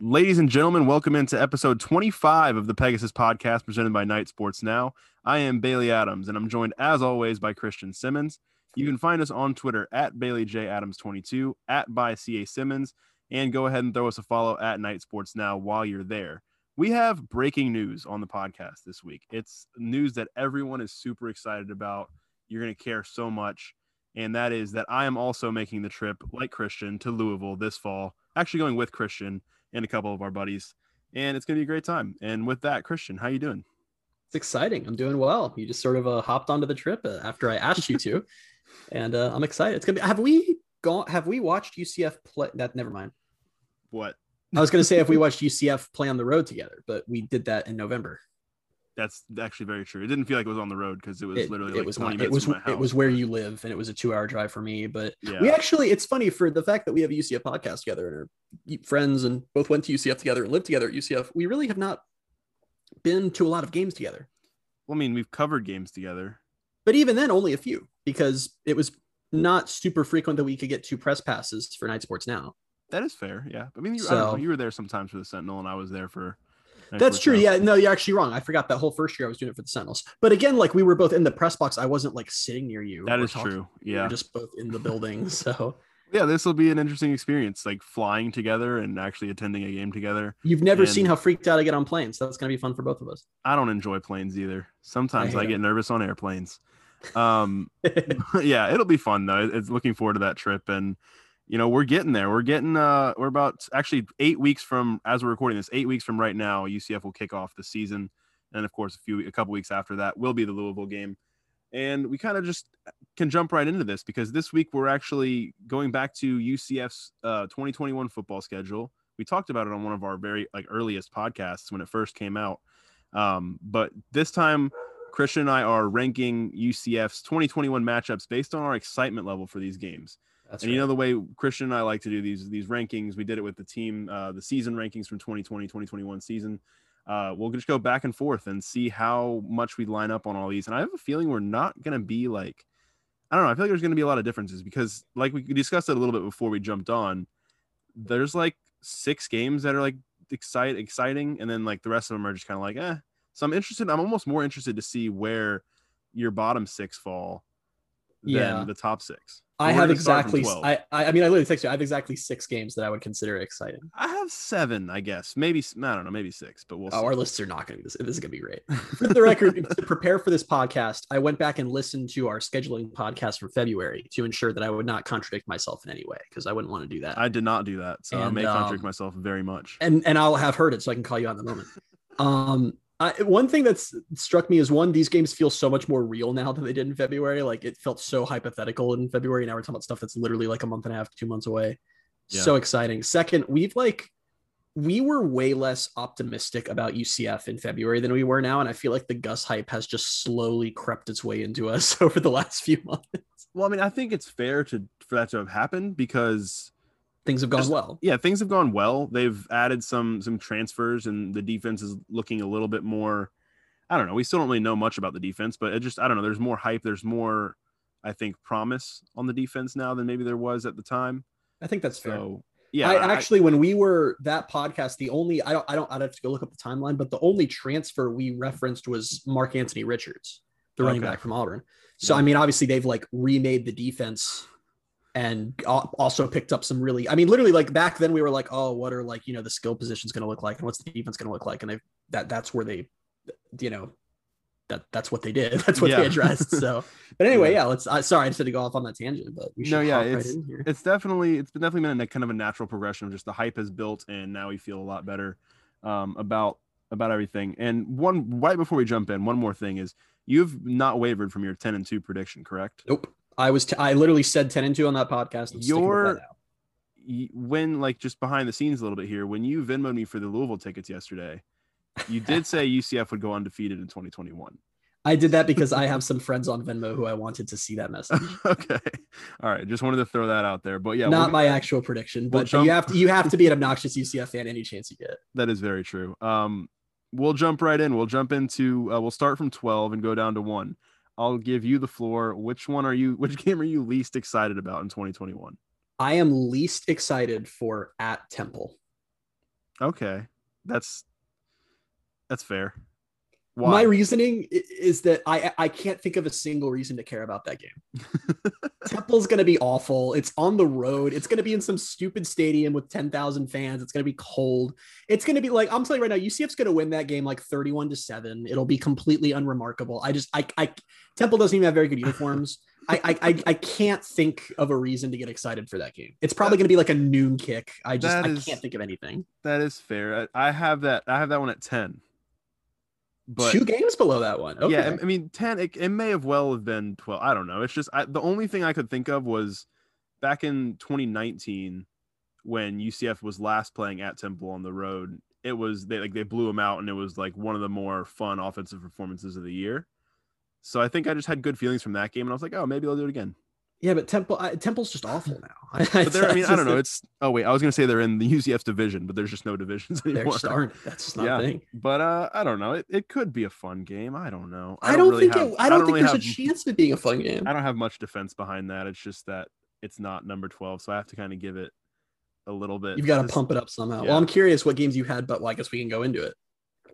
Ladies and gentlemen, welcome into episode 25 of the Pegasus podcast presented by Knight Sports Now. I am Bailey Adams, and I'm joined as always by Christian Simmons. You can find us on Twitter at Bailey J Adams 22 at by CA Simmons, and go ahead and throw us a follow at Knight Sports Now while you're there. We have breaking news on the podcast this week. It's news that everyone is super excited about. You're going to care so much. And that is that I am also making the trip, like Christian, to Louisville this fall. Actually, going with Christian and a couple of our buddies. And it's going to be a great time. And with that, Christian, how you doing? It's exciting. I'm doing well. You just sort of uh, hopped onto the trip uh, after I asked you to, and uh, I'm excited. It's gonna be. Have we gone? Have we watched UCF play? That never mind. What? I was gonna say if we watched UCF play on the road together, but we did that in November. That's actually very true. It didn't feel like it was on the road because it was It, literally it like was 20 not, minutes it was from my house. it was where you live, and it was a two hour drive for me. But Yeah. we actually, it's funny for the fact that we have a UCF podcast together and are friends, and both went to UCF together and lived together at UCF. We really have not been to a lot of games together. Well, I mean, we've covered games together. but even then only a few because it was not super frequent that we could get two press passes for knight sports now That is fair. Yeah. I mean, you, I don't know, you were there sometimes for the Sentinel, and I was there for. That's true Now. yeah no you're actually wrong i forgot that whole first year i was doing it for the sentinels but again like we were both in the press box i wasn't like sitting near you That is talking. true. we Yeah. were just both in the building so yeah. This will be an interesting experience, like flying together and actually attending a game together. you've never And- seen how freaked out i get on planes so that's going to be fun for both of us I don't enjoy planes either. Sometimes I I, get nervous on airplanes. Um, yeah, it'll be fun though. It's looking forward to that trip, and you know we're getting there. We're getting uh, we're about actually eight weeks from as we're recording this. Eight weeks from right now, UCF will kick off the season, and of course a few a couple weeks after that will be the Louisville game. And we kind of just can jump right into this because this week we're actually going back to UCF's uh, 2021 football schedule. We talked about it on one of our very like earliest podcasts when it first came out. Um, but this time Christian and I are ranking UCF's 2021 matchups based on our excitement level for these games. That's and you know the way Christian and I like to do these these rankings, we did it with the team, uh, the season rankings from 2020, 2021 season. Uh, we'll just go back and forth and see how much we line up on all these. And I have a feeling we're not gonna be like, I don't know. I feel like there's gonna be a lot of differences because, like we discussed it a little bit before we jumped on. There's like six games that are like excite exciting, and then like the rest of them are just kind of like, eh. So I'm interested. I'm almost more interested to see where your bottom six fall than Yeah. the top six. I have gonna start from exactly 12. I, I i mean i literally texted you i have exactly six games that i would consider exciting I have seven, I guess. Maybe I don't know, maybe six, but we'll see. Oh, our lists are not going to be this. This is going to be great. For the record, to prepare for this podcast, I went back and listened to our scheduling podcast from February to ensure that I would not contradict myself in any way because I wouldn't want to do that. I did not do that, so I And, may contradict um, myself very much. and and I'll have heard it so I can call you out in the moment. Um, I, one thing that's struck me is one, these games feel so much more real now than they did in February. Like it felt so hypothetical in February. Now we're talking about stuff that's literally like a month and a half, two months away. Yeah. So exciting. Second, we've like we were way less optimistic about UCF in February than we were now, and I feel like the Gus hype has just slowly crept its way into us over the last few months. Well, I mean, I think it's fair to for that to have happened because Things have gone Just- well. yeah, things have gone well. They've added some some transfers, and the defense is looking a little bit more. I don't know. We still don't really know much about the defense, but it just I don't know. There's more hype. There's more, I think, promise on the defense now than maybe there was at the time. I think that's fair. So yeah, I actually, when we were that podcast, the only I don't I don't I'd have to go look up the timeline, but the only transfer we referenced was Mark Anthony Richards, the running Okay. back from Auburn. So Yeah. I mean, obviously they've like remade the defense and also picked up some really. I mean, literally like back then we were like, oh, what are like you know the skill positions going to look like and what's the defense going to look like, and they that that's where they, you know. That, that's what they did. That's what Yeah. they addressed. So, but anyway, Yeah. yeah. Let's. I, sorry, I just had to go off on that tangent, but we should No, yeah, hop right it's- in here. it's definitely it's been definitely been a kind of a natural progression of just the hype has built and now we feel a lot better um, about about everything and one right before we jump in one more thing is you've not wavered from your 10 and 2 prediction correct Nope. I was. T- I literally said ten and two on that podcast. I'm Your- when like just behind the scenes a little bit here when you venmoed me for the louisville tickets yesterday you did say ucf would go undefeated in 2021 I did that because I have some friends on Venmo who I wanted to see that message. okay all right just wanted to throw that out there but yeah Not my actual prediction, we'll but jump- you have to. You have to be an obnoxious UCF fan any chance you get. That is very true. Um, we'll jump right in. We'll jump into. Uh, we'll start from twelve and go down to one. I'll give you the floor. Which one are you? Which game are you least excited about in 2021? I am least excited for at Temple. Okay, that's that's fair. Why? My reasoning is that I I can't think of a single reason to care about that game. Temple's going to be awful. It's on the road. It's going to be in some stupid stadium with 10,000 fans. It's going to be cold. It's going to be like I'm telling you right now UCF's going to win that game like 31 to 7. It'll be completely unremarkable. I just I I Temple doesn't even have very good uniforms. I, I I can't think of a reason to get excited for that game. It's probably going to be like a noon kick. I just I can't think of anything. That is fair. I, I have that I have that one at 10. But two games below that one. Okay. Yeah, I mean, ten. It, it, may have well have been twelve. I don't know. It's just I, the only thing I could think of was back in 2019 when UCF was last playing at Temple on the road. It was they like they blew them out, and it was like one of the more fun offensive performances of the year. So I think I just had good feelings from that game, and I was like, oh, maybe I'll do it again. Yeah, but Temple uh, Temple's just awful now. but I mean, I don't know. It's oh wait, I was gonna say they're in the UCF's division, but there's just no divisions anymore. They just aren't. That's just not yeah. a thing. But uh, I don't know. It, it could be a fun game. I don't know. I, I don't, really think have, it, I don't, I don't think really there's have, a chance of it being a fun game. I don't have much defense behind that. It's just that it's not number twelve, so I have to kind of give it a little bit. You've got to pump it up somehow. Yeah. Well, I'm curious what games you had, but well, I guess we can go into it.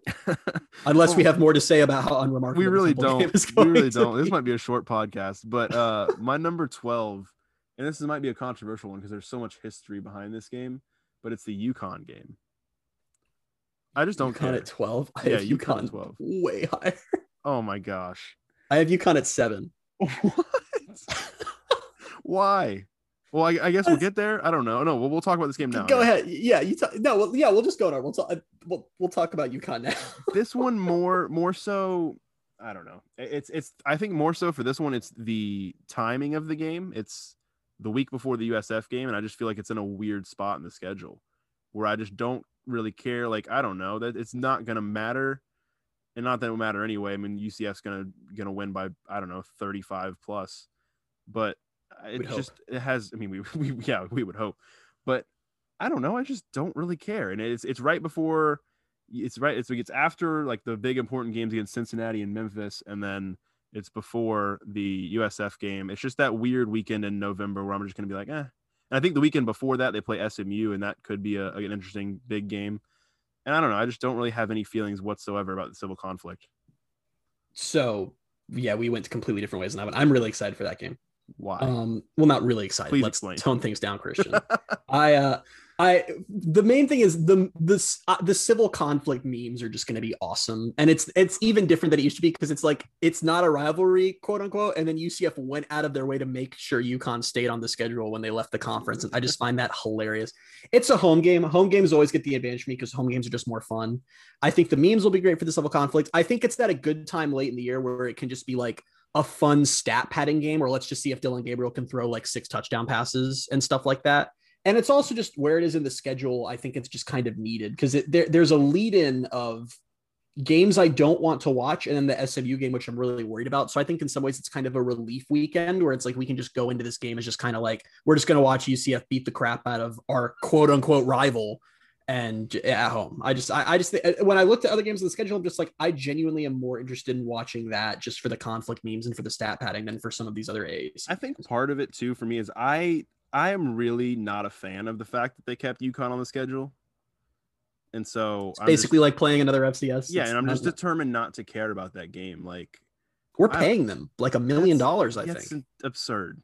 Unless we have more to say about how unremarkable we really don't. we really don't. Be. This might be a short podcast, but uh, my number twelve and this might be a controversial one because there's so much history behind this game, but it's the UConn game. I just don't UConn care. at 12. I yeah, have UConn, UConn 12. Way higher. Oh my gosh. I have UConn at seven. What? Why? Well, I, I, guess we'll get there. I don't know. No, we'll, we'll talk about this game now. Go ahead. Yeah, you talk. No, well, yeah, we'll just go there. We'll talk. We'll, we'll talk about UConn now. this one more more so. I don't know. It's it's. I think more so for this one. It's the timing of the game. It's the week before the USF game, and I just feel like it's in a weird spot in the schedule where I just don't really care. Like I don't know that it's not gonna matter, and not that it will matter anyway. I mean UCF's gonna gonna win by I don't know 35 plus, but it We'd just hope. it has. I mean we, we yeah we would hope, but I don't know. I just don't really care, and it's it's right before. It's right. It's it's after like the big important games against Cincinnati and Memphis, and then it's before the USF game. It's just that weird weekend in November where I'm just going to be like, eh. And I think the weekend before that they play SMU, and that could be a, an interesting big game. And I don't know. I just don't really have any feelings whatsoever about the civil conflict. So yeah, we went completely different ways on that one. I'm really excited for that game. Why? Um, well, not really excited. Please Let's explain. tone things down, Christian. I uh I the main thing is the this uh, the civil conflict memes are just going to be awesome, and it's it's even different than it used to be because it's like it's not a rivalry, quote unquote, and then UCF went out of their way to make sure UConn stayed on the schedule when they left the conference, and I just find that hilarious. It's a home game. Home games always get the advantage for me because home games are just more fun. I think the memes will be great for the civil conflict. I think it's that a good time late in the year where it can just be like a fun stat padding game, or let's just see if Dillon Gabriel can throw like six touchdown passes and stuff like that and it's also just where it is in the schedule. I think it's just kind of needed because there, there's a lead in of games I don't want to watch, and then the SMU game, which I'm really worried about. So I think in some ways it's kind of a relief weekend where it's like we can just go into this game as just kind of like we're just going to watch UCF beat the crap out of our quote unquote rival and at home. I just, I, I just, when I looked at other games on the schedule, I'm just like, I genuinely am more interested in watching that just for the conflict memes and for the stat padding than for some of these other A's. I think part of it too for me is I, I am really not a fan of the fact that they kept UConn on the schedule. And so it's basically just, like playing another FCS. Yeah, and I'm just determined not to care about that game. Like we're paying I, them like a million dollars, I think. absurd.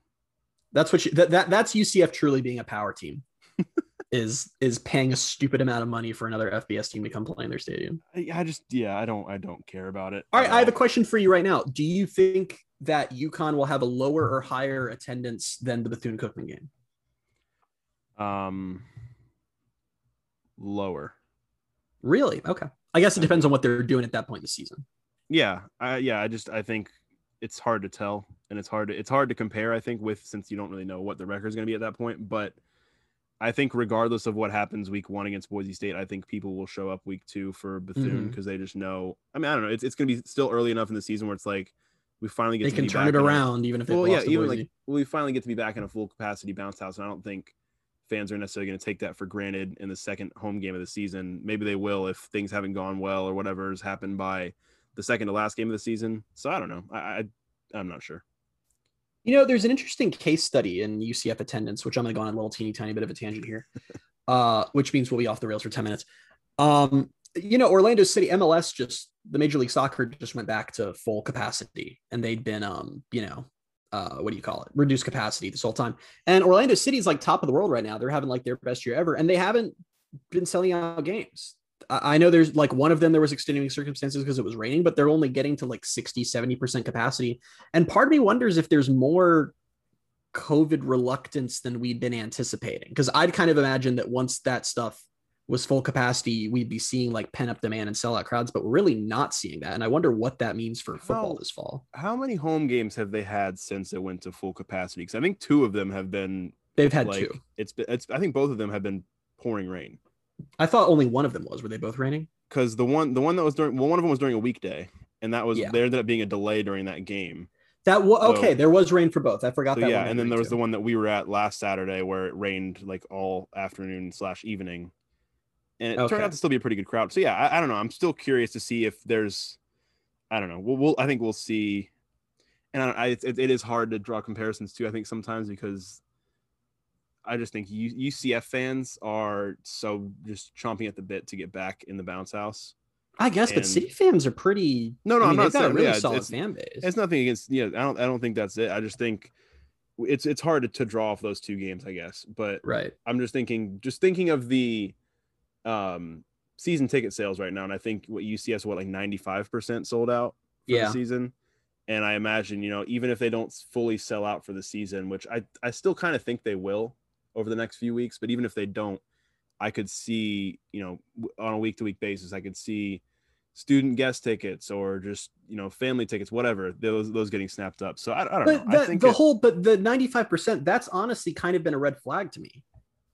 That's what you, that, that that's UCF truly being a power team. is is paying a stupid amount of money for another FBS team to come play in their stadium. I, I just yeah, I don't I don't care about it. All right, I have a question for you right now. Do you think that UConn will have a lower or higher attendance than the Bethune Cookman game? Um, lower. Really? Okay. I guess it depends on what they're doing at that point in the season. Yeah, I, yeah. I just I think it's hard to tell, and it's hard to it's hard to compare. I think with since you don't really know what the record is going to be at that point, but I think regardless of what happens week one against Boise State, I think people will show up week two for Bethune because mm-hmm. they just know. I mean, I don't know. It's it's going to be still early enough in the season where it's like we finally get they can turn it around, a, even if well, yeah, even like we finally get to be back in a full capacity bounce house, and I don't think fans are necessarily going to take that for granted in the second home game of the season. Maybe they will if things haven't gone well or whatever has happened by the second to last game of the season. So I don't know. I, I I'm not sure. You know, there's an interesting case study in UCF attendance, which I'm going to go on a little teeny tiny bit of a tangent here, uh, which means we'll be off the rails for 10 minutes. Um, you know, Orlando City MLS just the Major League Soccer just went back to full capacity, and they'd been, um, you know, uh, what do you call it? Reduced capacity this whole time. And Orlando City's like top of the world right now. They're having like their best year ever, and they haven't been selling out games. I know there's like one of them there was extenuating circumstances because it was raining, but they're only getting to like 60, 70% capacity. And part of me wonders if there's more COVID reluctance than we'd been anticipating. Because I'd kind of imagine that once that stuff was full capacity, we'd be seeing like pent up demand and sellout crowds, but we're really not seeing that. And I wonder what that means for football How- this fall. How many home games have they had since it went to full capacity? Because I think two of them have been They've had like two. it's been it's I think both of them have been pouring rain. I thought only one of them was. Were they both raining? Because the one the one that was during well one of them was during a weekday, and that was Yeah. there ended up being a delay during that game. That was So- okay. There was rain for both. I forgot So that. yeah, one and then there was too. the one that we were at last Saturday where it rained like all afternoon slash evening, and it Okay. turned out to still be a pretty good crowd. So yeah, I, I don't know. I'm still curious to see if there's, I don't know. We'll, we'll I think we'll see, and I, I it, it is hard to draw comparisons too. I think sometimes because I just think UCF fans are so just chomping at the bit to get back in the bounce house. I guess, but City fans are pretty. No, no, I I'm mean, not saying- really yeah, it's- solid it's- fan base. It's nothing against yeah. I don't I don't think that's it. I just think it's it's hard to, to draw off those two games. I guess, but right. I'm just thinking, just thinking of the um, season ticket sales right now, and I think what UCF what like 95 percent sold out for Yeah. the season. And I imagine, you know, even if they don't fully sell out for the season, which I I still kind of think they will over the next few weeks, but even if they don't, I could see, you know, on a week to week basis, I could see student guest tickets or just you know family tickets, whatever those those getting snapped up. So I, I don't But know. I the, think the it- whole, but the 95%, that's honestly kind of been a red flag to me.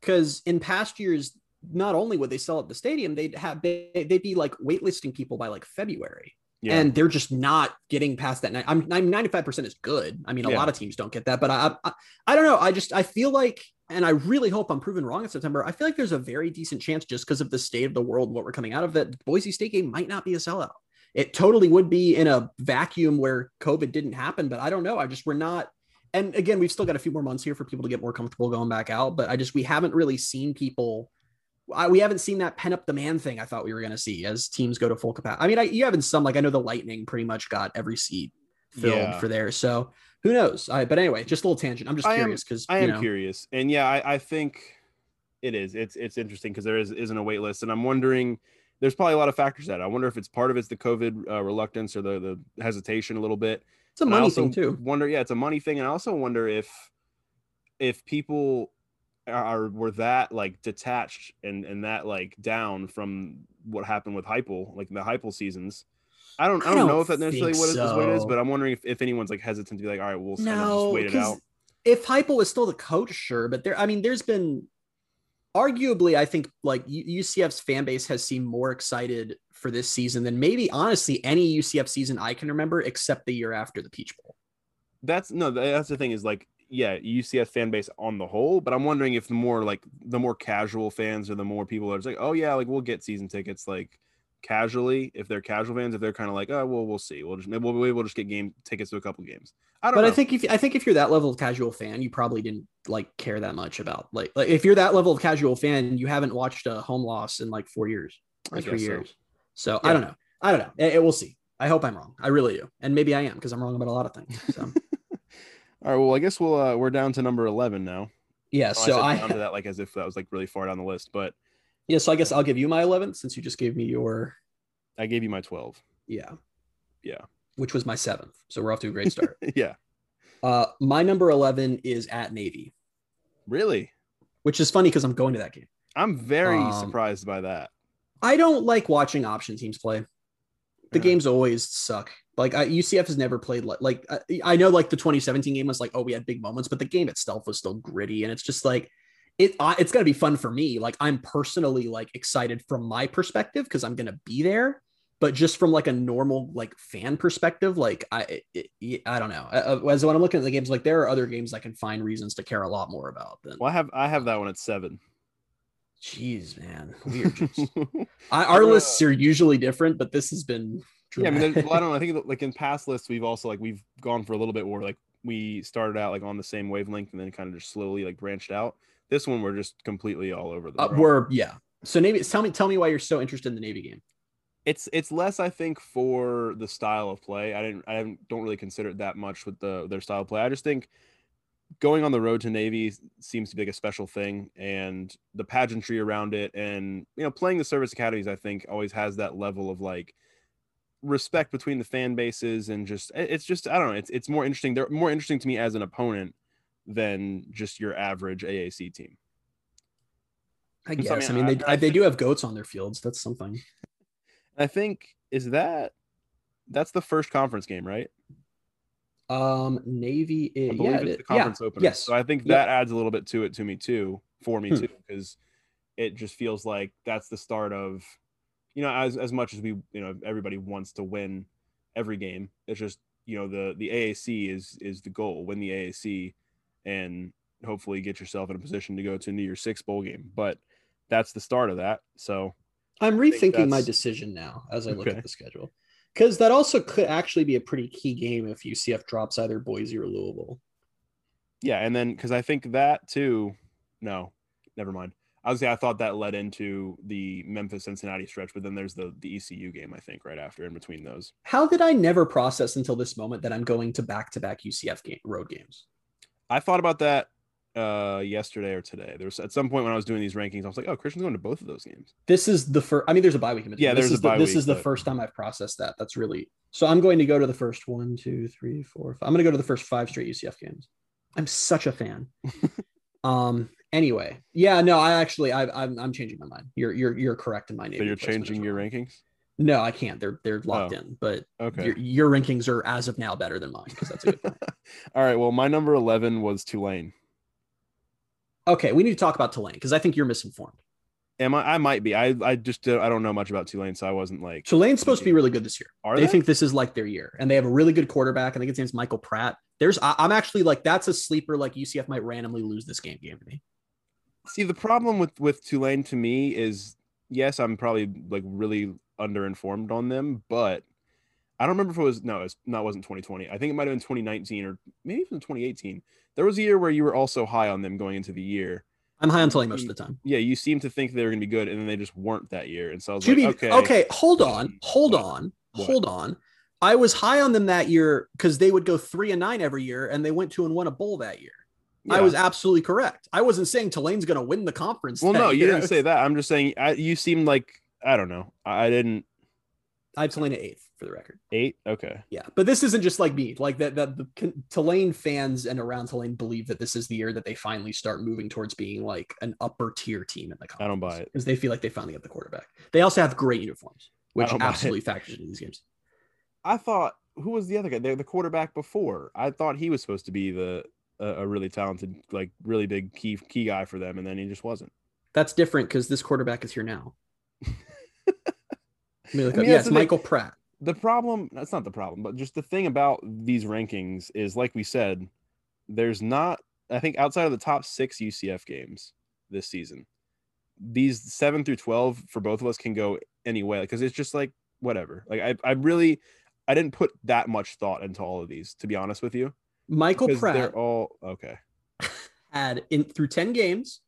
Because in past years, not only would they sell at the stadium, they'd have they, they'd be like waitlisting people by like February. yeah. and they're just not getting past that. I'm, I'm 95% is good. I mean, a Yeah. lot of teams don't get that, but I, I, I don't know. I just, I feel like, and I really hope I'm proven wrong in September. I feel like there's a very decent chance just because of the state of the world and what we're coming out of that Boise State game might not be a sellout. It totally would be in a vacuum where COVID didn't happen, but I don't know. I just, we're not. And again, we've still got a few more months here for people to get more comfortable going back out, but I just, we haven't really seen people I, we haven't seen that pen up demand thing I thought we were going to see as teams go to full capacity. I mean, I, you haven't some like I know the Lightning pretty much got every seat filled Yeah. for there, so who knows? I, but anyway, just a little tangent. I'm just I curious because I am know, curious, and yeah, I, I think it is. It's it's interesting because there is isn't a wait list, and I'm wondering. There's probably a lot of factors that I wonder if it's part of it's the COVID uh, reluctance or the the hesitation a little bit. it's a And money thing too. Wonder, yeah, it's a money thing, and I also wonder if if people are were that like detached and and that like down from what happened with Heupel, like the Heupel seasons. I don't I I don't, know don't if that necessarily what, it is, what it is, but I'm wondering if, if anyone's like hesitant to be like, all right, we'll kind of just No, wait it out. if Heupel was still the coach, sure, but there, I mean, there's been arguably, I think like UCF's fan base has seemed more excited for this season than maybe honestly any UCF season I can remember, except the year after the Peach Bowl. that's no that's the thing is like yeah UCF fan base on the whole but I'm wondering if the more like the more casual fans or the more people are just like oh yeah like we'll get season tickets like casually if they're casual fans if they're kind of like oh well we'll see we'll just maybe we'll, maybe we'll just get game tickets to a couple games I don't but know I think if I think if you're that level of casual fan, you probably didn't like care that much about like like if you're that level of casual fan, you haven't watched a home loss in like four years or I three guess so. years. So Yeah. I don't know. I don't know. It, it- we'll see. I hope I'm wrong. I really do, and maybe I am because I'm wrong about a lot of things. So all right well I guess we'll uh, we're down to number 11 now yeah. Oh, So said I down to that like as if that was like really far down the list but yeah. So I guess I'll give you my 11th since you just gave me your I gave you my 12 yeah Yeah. which was my seventh. So we're off to a great start. yeah uh, my number 11 is at Navy, really which is funny because I'm going to that game. I'm very Um, surprised by that I don't like watching option teams play. The Yeah. games always suck. Like I, UCF has never played like like I, I know like the 2017 game was like oh we had big moments, but the game itself was still gritty and it's just like it. I, it's gonna be fun for me. Like I'm personally like excited from my perspective because I'm gonna be there. But just from like a normal like fan perspective, like I it, I don't know. Uh, As when I'm looking at the games, like there are other games I can find reasons to care a lot more about than. well I have I have that one at seven Jeez, man, weird. Just- I, our Uh, lists are usually different, but this has been. Yeah, I mean, well, I don't know. I think like in past lists, we've also like we've gone for a little bit more. like we started out like on the same wavelength and then kind of just slowly like branched out. This one, we're just completely all over the. Uh, we're yeah, So Navy, tell me, tell me why you're so interested in the Navy game. It's it's less, I think, for the style of play. I didn't, I don't really consider it that much with the their style of play. I just think going on the road to Navy seems to be like a special thing, and the pageantry around it, and you know, playing the service academies, I think, always has that level of like respect between the fan bases, and just it's just I don't know, it's it's more interesting. They're more interesting to me as an opponent than just your average AAC team. I guess. I mean, I mean they I, they do have goats on their fields. That's something. I think is that that's the first conference game, right? Um, Navy. Is, I believe yeah, it's the conference yeah. opener. Yes. So I think that adds a little bit to it to me too, for me hmm. too, because it just feels like that's the start of, you know, as as much as we, you know, everybody wants to win every game. It's just you know the the AAC is is the goal. Win the AAC, and hopefully get yourself in a position to go to New Year's Six bowl game. But that's the start of that. So I'm rethinking my decision now as I look okay. at the schedule because that also could actually be a pretty key game if UCF drops either Boise or Louisville. Yeah, and then because I think that too. No, never mind. I was say I thought that led into the Memphis Cincinnati stretch, but then there's the the ECU game I think right after in between those. How did I never process until this moment that I'm going to back to back UCF game road games? I thought about that uh yesterday or today. There was at some point when I was doing these rankings, I was like, oh, Christian's going to both of those games. This is the first. I mean, there's a bye week. In yeah, there's this a bye the, This week, is the first time I've processed that. That's really so. I'm going to go to the first one, two, three, four. Five. I'm going to go to the first five straight UCF games. I'm such a fan. um. Anyway, yeah, no, I actually, I, I'm, I'm changing my mind. You're, you're, you're correct in my name. So you're changing your rankings. No, I can't. They're they're locked oh, in. But okay, your, your, rankings are as of now better than mine because that's a good point. All right. Well, my number eleven was Tulane. Okay, we need to talk about Tulane because I think you're misinformed. Am I? I might be. I I just uh, I don't know much about Tulane, so I wasn't like. Tulane's supposed to be really good this year. Are they, they? think this is like their year, and they have a really good quarterback. I think his name's Michael Pratt. There's I, am actually like that's a sleeper. Like UCF might randomly lose this game game to me. See, the problem with with Tulane to me is yes, I'm probably like really underinformed on them, but I don't remember if it was no, it's not wasn't 2020. I think it might have been 2019 or maybe even 2018. There was a year where you were also high on them going into the year. I'm high on Tulane most of the time. Yeah, you seem to think they were going to be good, and then they just weren't that year. And so I was like, okay, okay, hold on, hold what? on, what? hold on. I was high on them that year because they would go three and nine every year, and they went to and won a bowl that year. Yeah. I was absolutely correct. I wasn't saying Tulane's going to win the conference. Well, no, you didn't say that. I'm just saying I, you seemed like I don't know. I, I didn't. I have Tulane at eighth for the record. Eight, okay. Yeah, but this isn't just like me. Like that, that the Tulane fans and around Tulane believe that this is the year that they finally start moving towards being like an upper tier team in the conference. I don't buy it because they feel like they finally have the quarterback. They also have great uniforms, which absolutely factors into these games. I thought who was the other guy? They're the quarterback before. I thought he was supposed to be the a, a really talented, like really big key key guy for them, and then he just wasn't. That's different because this quarterback is here now. I mean, I mean, yeah, it's Michael Pratt the problem that's not the problem but just the thing about these rankings is like we said there's not i think outside of the top six ucf games this season these 7 through 12 for both of us can go any way because it's just like whatever like I, I really i didn't put that much thought into all of these to be honest with you michael pratt they're all okay had in through 10 games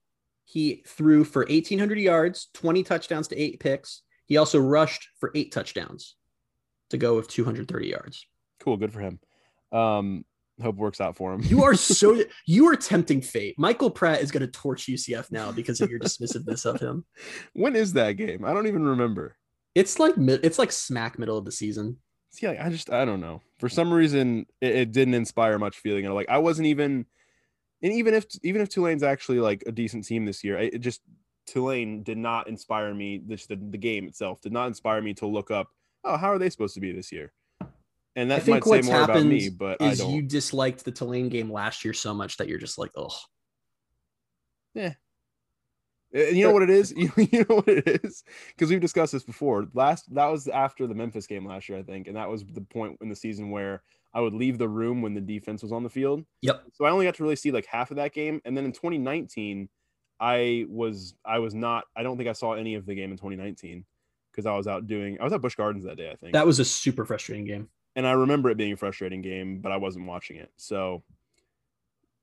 he threw for 1800 yards 20 touchdowns to eight picks he also rushed for eight touchdowns to go with 230 yards. Cool, good for him. Um, hope works out for him. you are so you are tempting fate. Michael Pratt is going to torch UCF now because of your dismissiveness of him. When is that game? I don't even remember. It's like it's like smack middle of the season. See, like, I just I don't know. For some reason, it, it didn't inspire much feeling. And like I wasn't even, and even if even if Tulane's actually like a decent team this year, it just Tulane did not inspire me. Just the, the game itself did not inspire me to look up oh, how are they supposed to be this year? And that might say more about me, but is you disliked the Tulane game last year so much that you're just like, oh, yeah. And you know what it is? You, you know what it is? Because we've discussed this before. Last that was after the Memphis game last year, I think, and that was the point in the season where I would leave the room when the defense was on the field. Yep. So I only got to really see like half of that game, and then in 2019, I was I was not. I don't think I saw any of the game in 2019 because I was out doing I was at Busch Gardens that day, I think. That was a super frustrating game. And I remember it being a frustrating game, but I wasn't watching it. So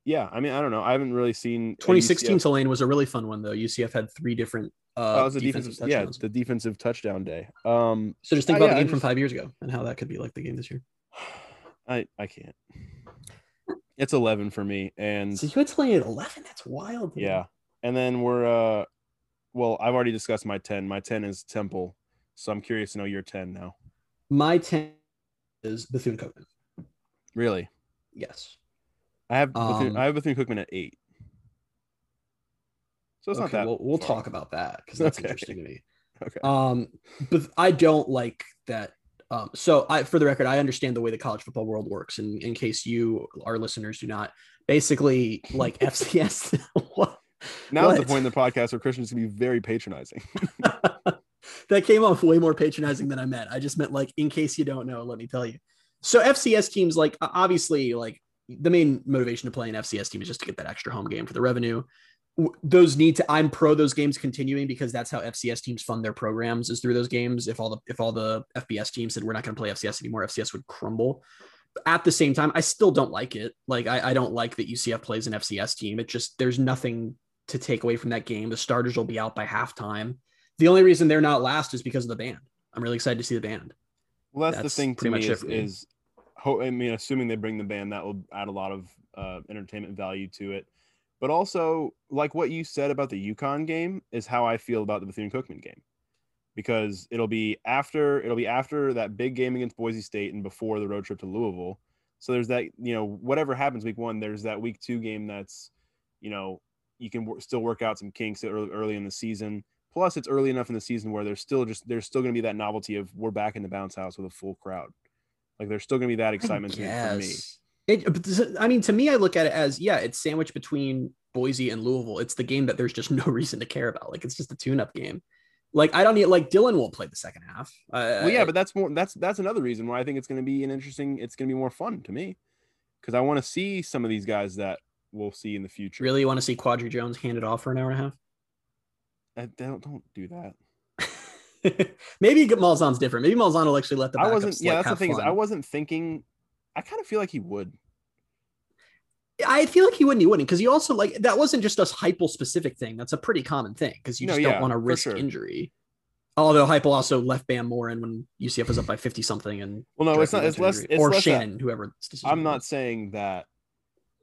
yeah, I mean, I don't know. I haven't really seen 2016 UCF Tulane was a really fun one though. UCF had three different uh it was a defensive, defensive, yeah, the defensive touchdown day. Um, So just think Uh, about yeah, the game from five years ago and how that could be like the game this year. I I can't. It's eleven for me, and So you had Tulane at 11. That's wild. dude. yeah, and then we're uh, well, I've already discussed my ten. My ten is Temple, so I'm curious to know your ten now. My 10 is Bethune Cookman. Really, Yes. I have Bethune, Um, I have Bethune Cookman at eight. So it's not that. we'll, we'll talk about that because that's Okay. interesting to me. Okay. Um, but I don't like that. Um, so I, for the record, I understand the way the college football world works. And in case you, our listeners, do not, basically like FCS. what? Now is the point in the podcast where Christian's gonna be very patronizing. that came off way more patronizing than I meant. I just meant like, in case you don't know, let me tell you. So FCS teams, like obviously, like the main motivation to play an FCS team is just to get that extra home game for the revenue. Those need to. I'm pro those games continuing because that's how FCS teams fund their programs is through those games. If all the if all the FBS teams said we're not going to play FCS anymore, FCS would crumble. At the same time, I still don't like it. Like I, I don't like that UCF plays an FCS team. It just there's nothing to take away from that game. The starters will be out by halftime. The only reason they're not last is because of the band. I'm really excited to see the band. Well, that's, That's the thing to pretty me is, me. is I mean, assuming they bring the band, that will add a lot of uh, entertainment value to it. But also, like what you said about the UConn game is how I feel about the Bethune Cookman game, because it'll be after it'll be after that big game against Boise State and before the road trip to Louisville. So there's that you know whatever happens week one, there's that week two game that's you know you can wor- still work out some kinks early, early in the season. Plus, it's early enough in the season where there's still just there's still going to be that novelty of we're back in the bounce house with a full crowd. Like there's still going to be that excitement for me. It, but I mean, to me, I look at it as yeah, it's sandwiched between Boise and Louisville. It's the game that there's just no reason to care about. Like it's just a tune-up game. Like I don't need like Dillon won't play the second half. Uh, Well, yeah, but that's more that's that's another reason why I think it's going to be an interesting. It's going to be more fun to me because I want to see some of these guys that we'll see in the future. really you want to see Quadry Jones hand it off for an hour and a half. I, don't don't do that. Maybe Malzahn's different. Maybe Malzahn will actually let the. I wasn't. Yeah, like, that's the thing is. I wasn't thinking. I kind of feel like he would. I feel like he wouldn't. He wouldn't because he also like that wasn't just a Heupel specific thing. That's a pretty common thing because you No, just yeah, don't want to risk sure. injury. Although Heupel also left Bam more in when UCF was up by fifty something, and Well, no, it's not. It's less. It's or less that- Shannon, whoever. I'm was. not saying that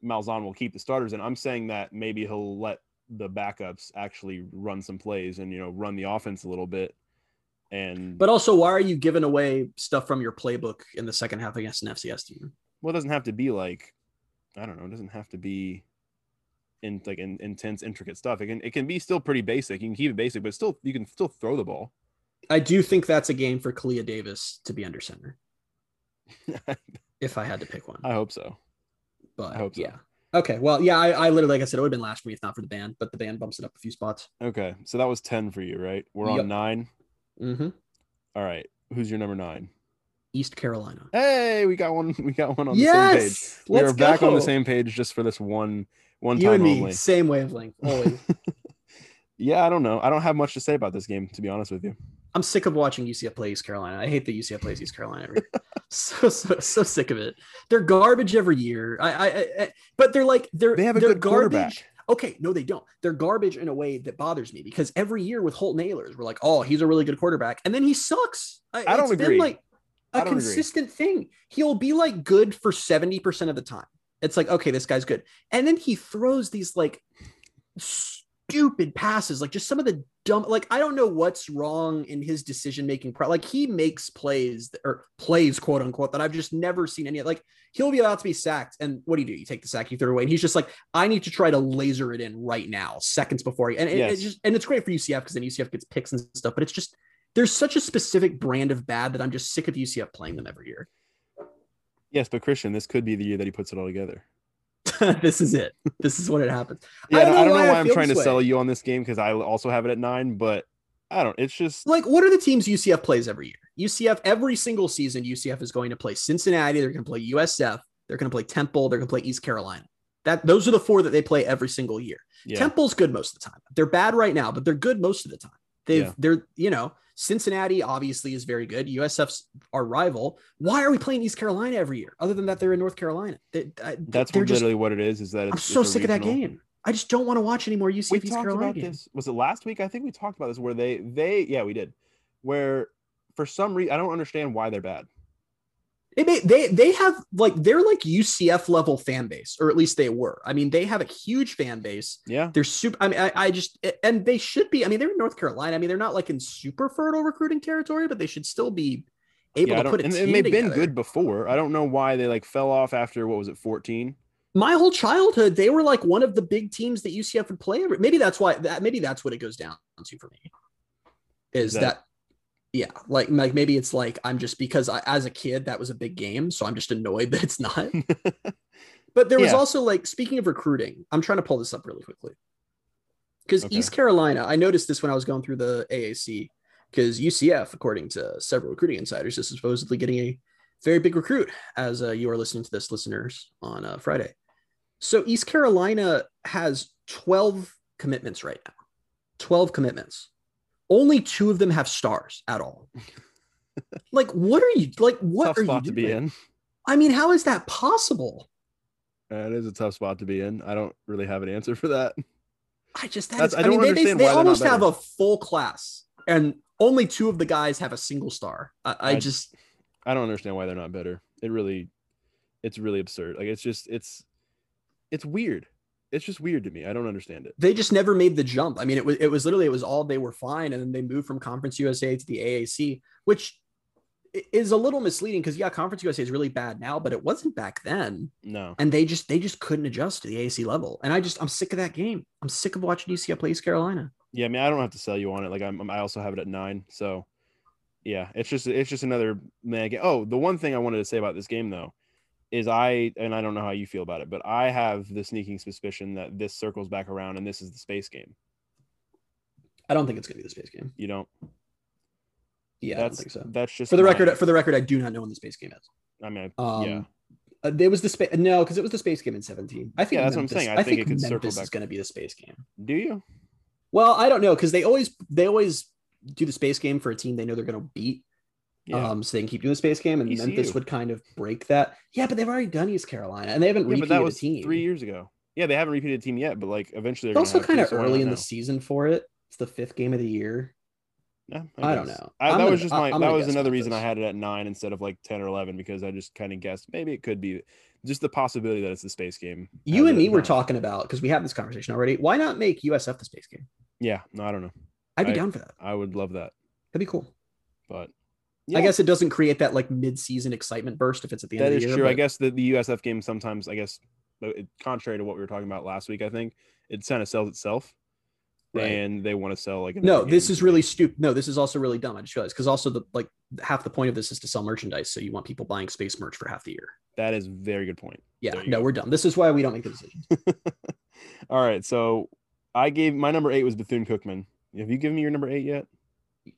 Malzahn will keep the starters, and I'm saying that maybe he'll let the backups actually run some plays and you know run the offense a little bit. And But also, why are you giving away stuff from your playbook in the second half against an FCS team? well, it doesn't have to be like I don't know. It doesn't have to be in like in, intense, intricate stuff. It can it can be still pretty basic. You can keep it basic, but still you can still throw the ball. I do think that's a game for Kalia Davis to be under center, if I had to pick one. I hope so. But I hope so. yeah. Okay. Well, yeah, I, I literally, like I said, it would have been last for me if not for the band, but the band bumps it up a few spots. Okay, so that was ten for you, right? We're Yep. on nine. Hmm All right, who's your number nine? East Carolina. Hey, we got one. We got one on the same page. We Let's are back on the same page just for this one one You time and me, only. same wavelength. Always. Yeah, I don't know. I don't have much to say about this game, to be honest with you. I'm sick of watching UCF play East Carolina. I hate that UCF plays East Carolina every so, so so sick of it. They're garbage every year. I, I, I but they're like they're They have a good quarterback. Okay, no, they don't. They're garbage in a way that bothers me because every year with Holton Ahlers, we're like, oh, he's a really good quarterback, and then he sucks. I don't it's been, agree. like a don't agree. consistent thing. He'll be like good for seventy percent of the time. It's like, okay, this guy's good, and then he throws these like stupid passes, like just some of the dumb. Like I don't know what's wrong in his decision making. Pro- like he makes plays that, or plays quote unquote that I've just never seen any. Like he'll be about to be sacked, and what do you do? You take the sack, you throw it away, and he's just like, I need to try to laser it in right now, seconds before. He, and it, Yes. it just and it's great for UCF because then UCF gets picks and stuff, but it's just there's such a specific brand of bad that I'm just sick of UCF playing them every year. Yes, but Christian, this could be the year that he puts it all together. this is it. This is when it happens. Yeah, I don't, know why why, I I'm trying to this sell you on this game because I also have it at nine, but I don't. It's just Like, what are the teams UCF plays every year? UCF every single season, UCF is going to play Cincinnati. They're going to play USF. They're going to play Temple. They're going to play East Carolina. That those are the four that they play every single year. yeah. Temple's good most of the time. They're bad right now, but they're good most of the time. They've Yeah. they're you know Cincinnati obviously is very good. USF's our rival. Why are we playing East Carolina every year? Other than that, they're in North Carolina. They, I- That's what, just. literally what it is. Is that it's, I'm so sick of that game. I just don't want to watch any more UCF We East talked Carolina about games. this. Was it last week? I think we talked about this where they they yeah we did. Where for some reason I don't understand why they're bad. They, may, they they have like they're like UCF level fan base, or at least they were. I mean, they have a huge fan base. Yeah. They're super. I mean, I, I just and they should be. I mean, they're in North Carolina. I mean, they're not like in super fertile recruiting territory, but they should still be able yeah, to put it. and, and they've been good before. I don't know why they like fell off after what was it 14? My whole childhood, they were like one of the big teams that UCF would play. Maybe that's why. That maybe that's what it goes down to for me. Is Is that, that- yeah, like like maybe it's like I'm just because I, as a kid that was a big game, so I'm just annoyed that it's not. But there was Yeah. also like speaking of recruiting, I'm trying to pull this up really quickly. Because Okay. East Carolina, I noticed this when I was going through the AAC, because UCF, according to several recruiting insiders, is supposedly getting a very big recruit as uh, you are listening to this, listeners, on uh, Friday. So East Carolina has 12 commitments right now. 12 commitments. Only two of them have stars at all. like, what are you like? What tough are spot you to be doing? in. I mean, how is that possible? Uh, it is a tough spot to be in. I don't really have an answer for that. I just that That's- is- I I, mean they, they, they why they're not almost have a full class and only two of the guys have a single star. I, I I- just I don't understand why they're not better. It really, it's really absurd. Like it's just it's, it's weird. It's just weird to me. I don't understand it. they just never made the jump. I mean, it was it was literally it was all they were fine, and then they moved from Conference USA to the AAC, which is a little misleading because yeah, Conference USA is really bad now, but it wasn't back then. No. And they just they just couldn't adjust to the AAC level. And I just I'm sick of that game. I'm sick of watching UCF play East Carolina. Yeah, I mean, I don't have to sell you on it. Like I'm, I also have it at nine. So, yeah, it's just, it's just another mega. Oh, the one thing I wanted to say about this game though, is I, and I don't know how you feel about it, but I have the sneaking suspicion that this circles back around and this is the space game. I don't think it's gonna be the space game. You don't. Yeah, I don't that's think so. that's just For the record, for the record, I do not know when the space game is. I mean, Um, yeah, Uh, there was the space. No, because it was the space game in 17. I think Yeah, that's what I'm saying. I think it could circle Memphis back. is going to be the space game. do you? Well, I don't know because they always they always do the space game for a team they know they're going to beat. Yeah. Um, so they can keep doing the space game, and ECU. Memphis would kind of break that. Yeah, but they've already done East Carolina, and they haven't yeah, but repeated that was a team. three years ago. Yeah, they haven't repeated a team yet, but like eventually It's they're also kind of early in the season for it. It's the fifth game of the year. Yeah, I don't know. I, that gonna- was just my I'm that was another reason I had it at nine instead of like ten or eleven because I just kind of guessed maybe it could be just the possibility that it's the space game. You and me were nine. talking about because we had this conversation already. Why not make USF the space game? Yeah, no, I don't know. I'd be I- down for that. I would love that, That'd be cool. but I guess it doesn't create that like mid-season excitement burst if it's at the end that of is the year. true. I guess the the USF game sometimes I guess uh, it, contrary to what we were talking about last week, I think it kind of sells itself, Right. and they want to sell like No, this is really stupid. No, this is also really dumb. I just realized because also the like half the point of this is to sell merchandise, so you want people buying space merch for half the year. that is a very good point. Yeah, no, go. we're dumb. This is why we don't make the decisions. All right, so I gave my number eight was Bethune Cookman. Have you given me your number eight yet?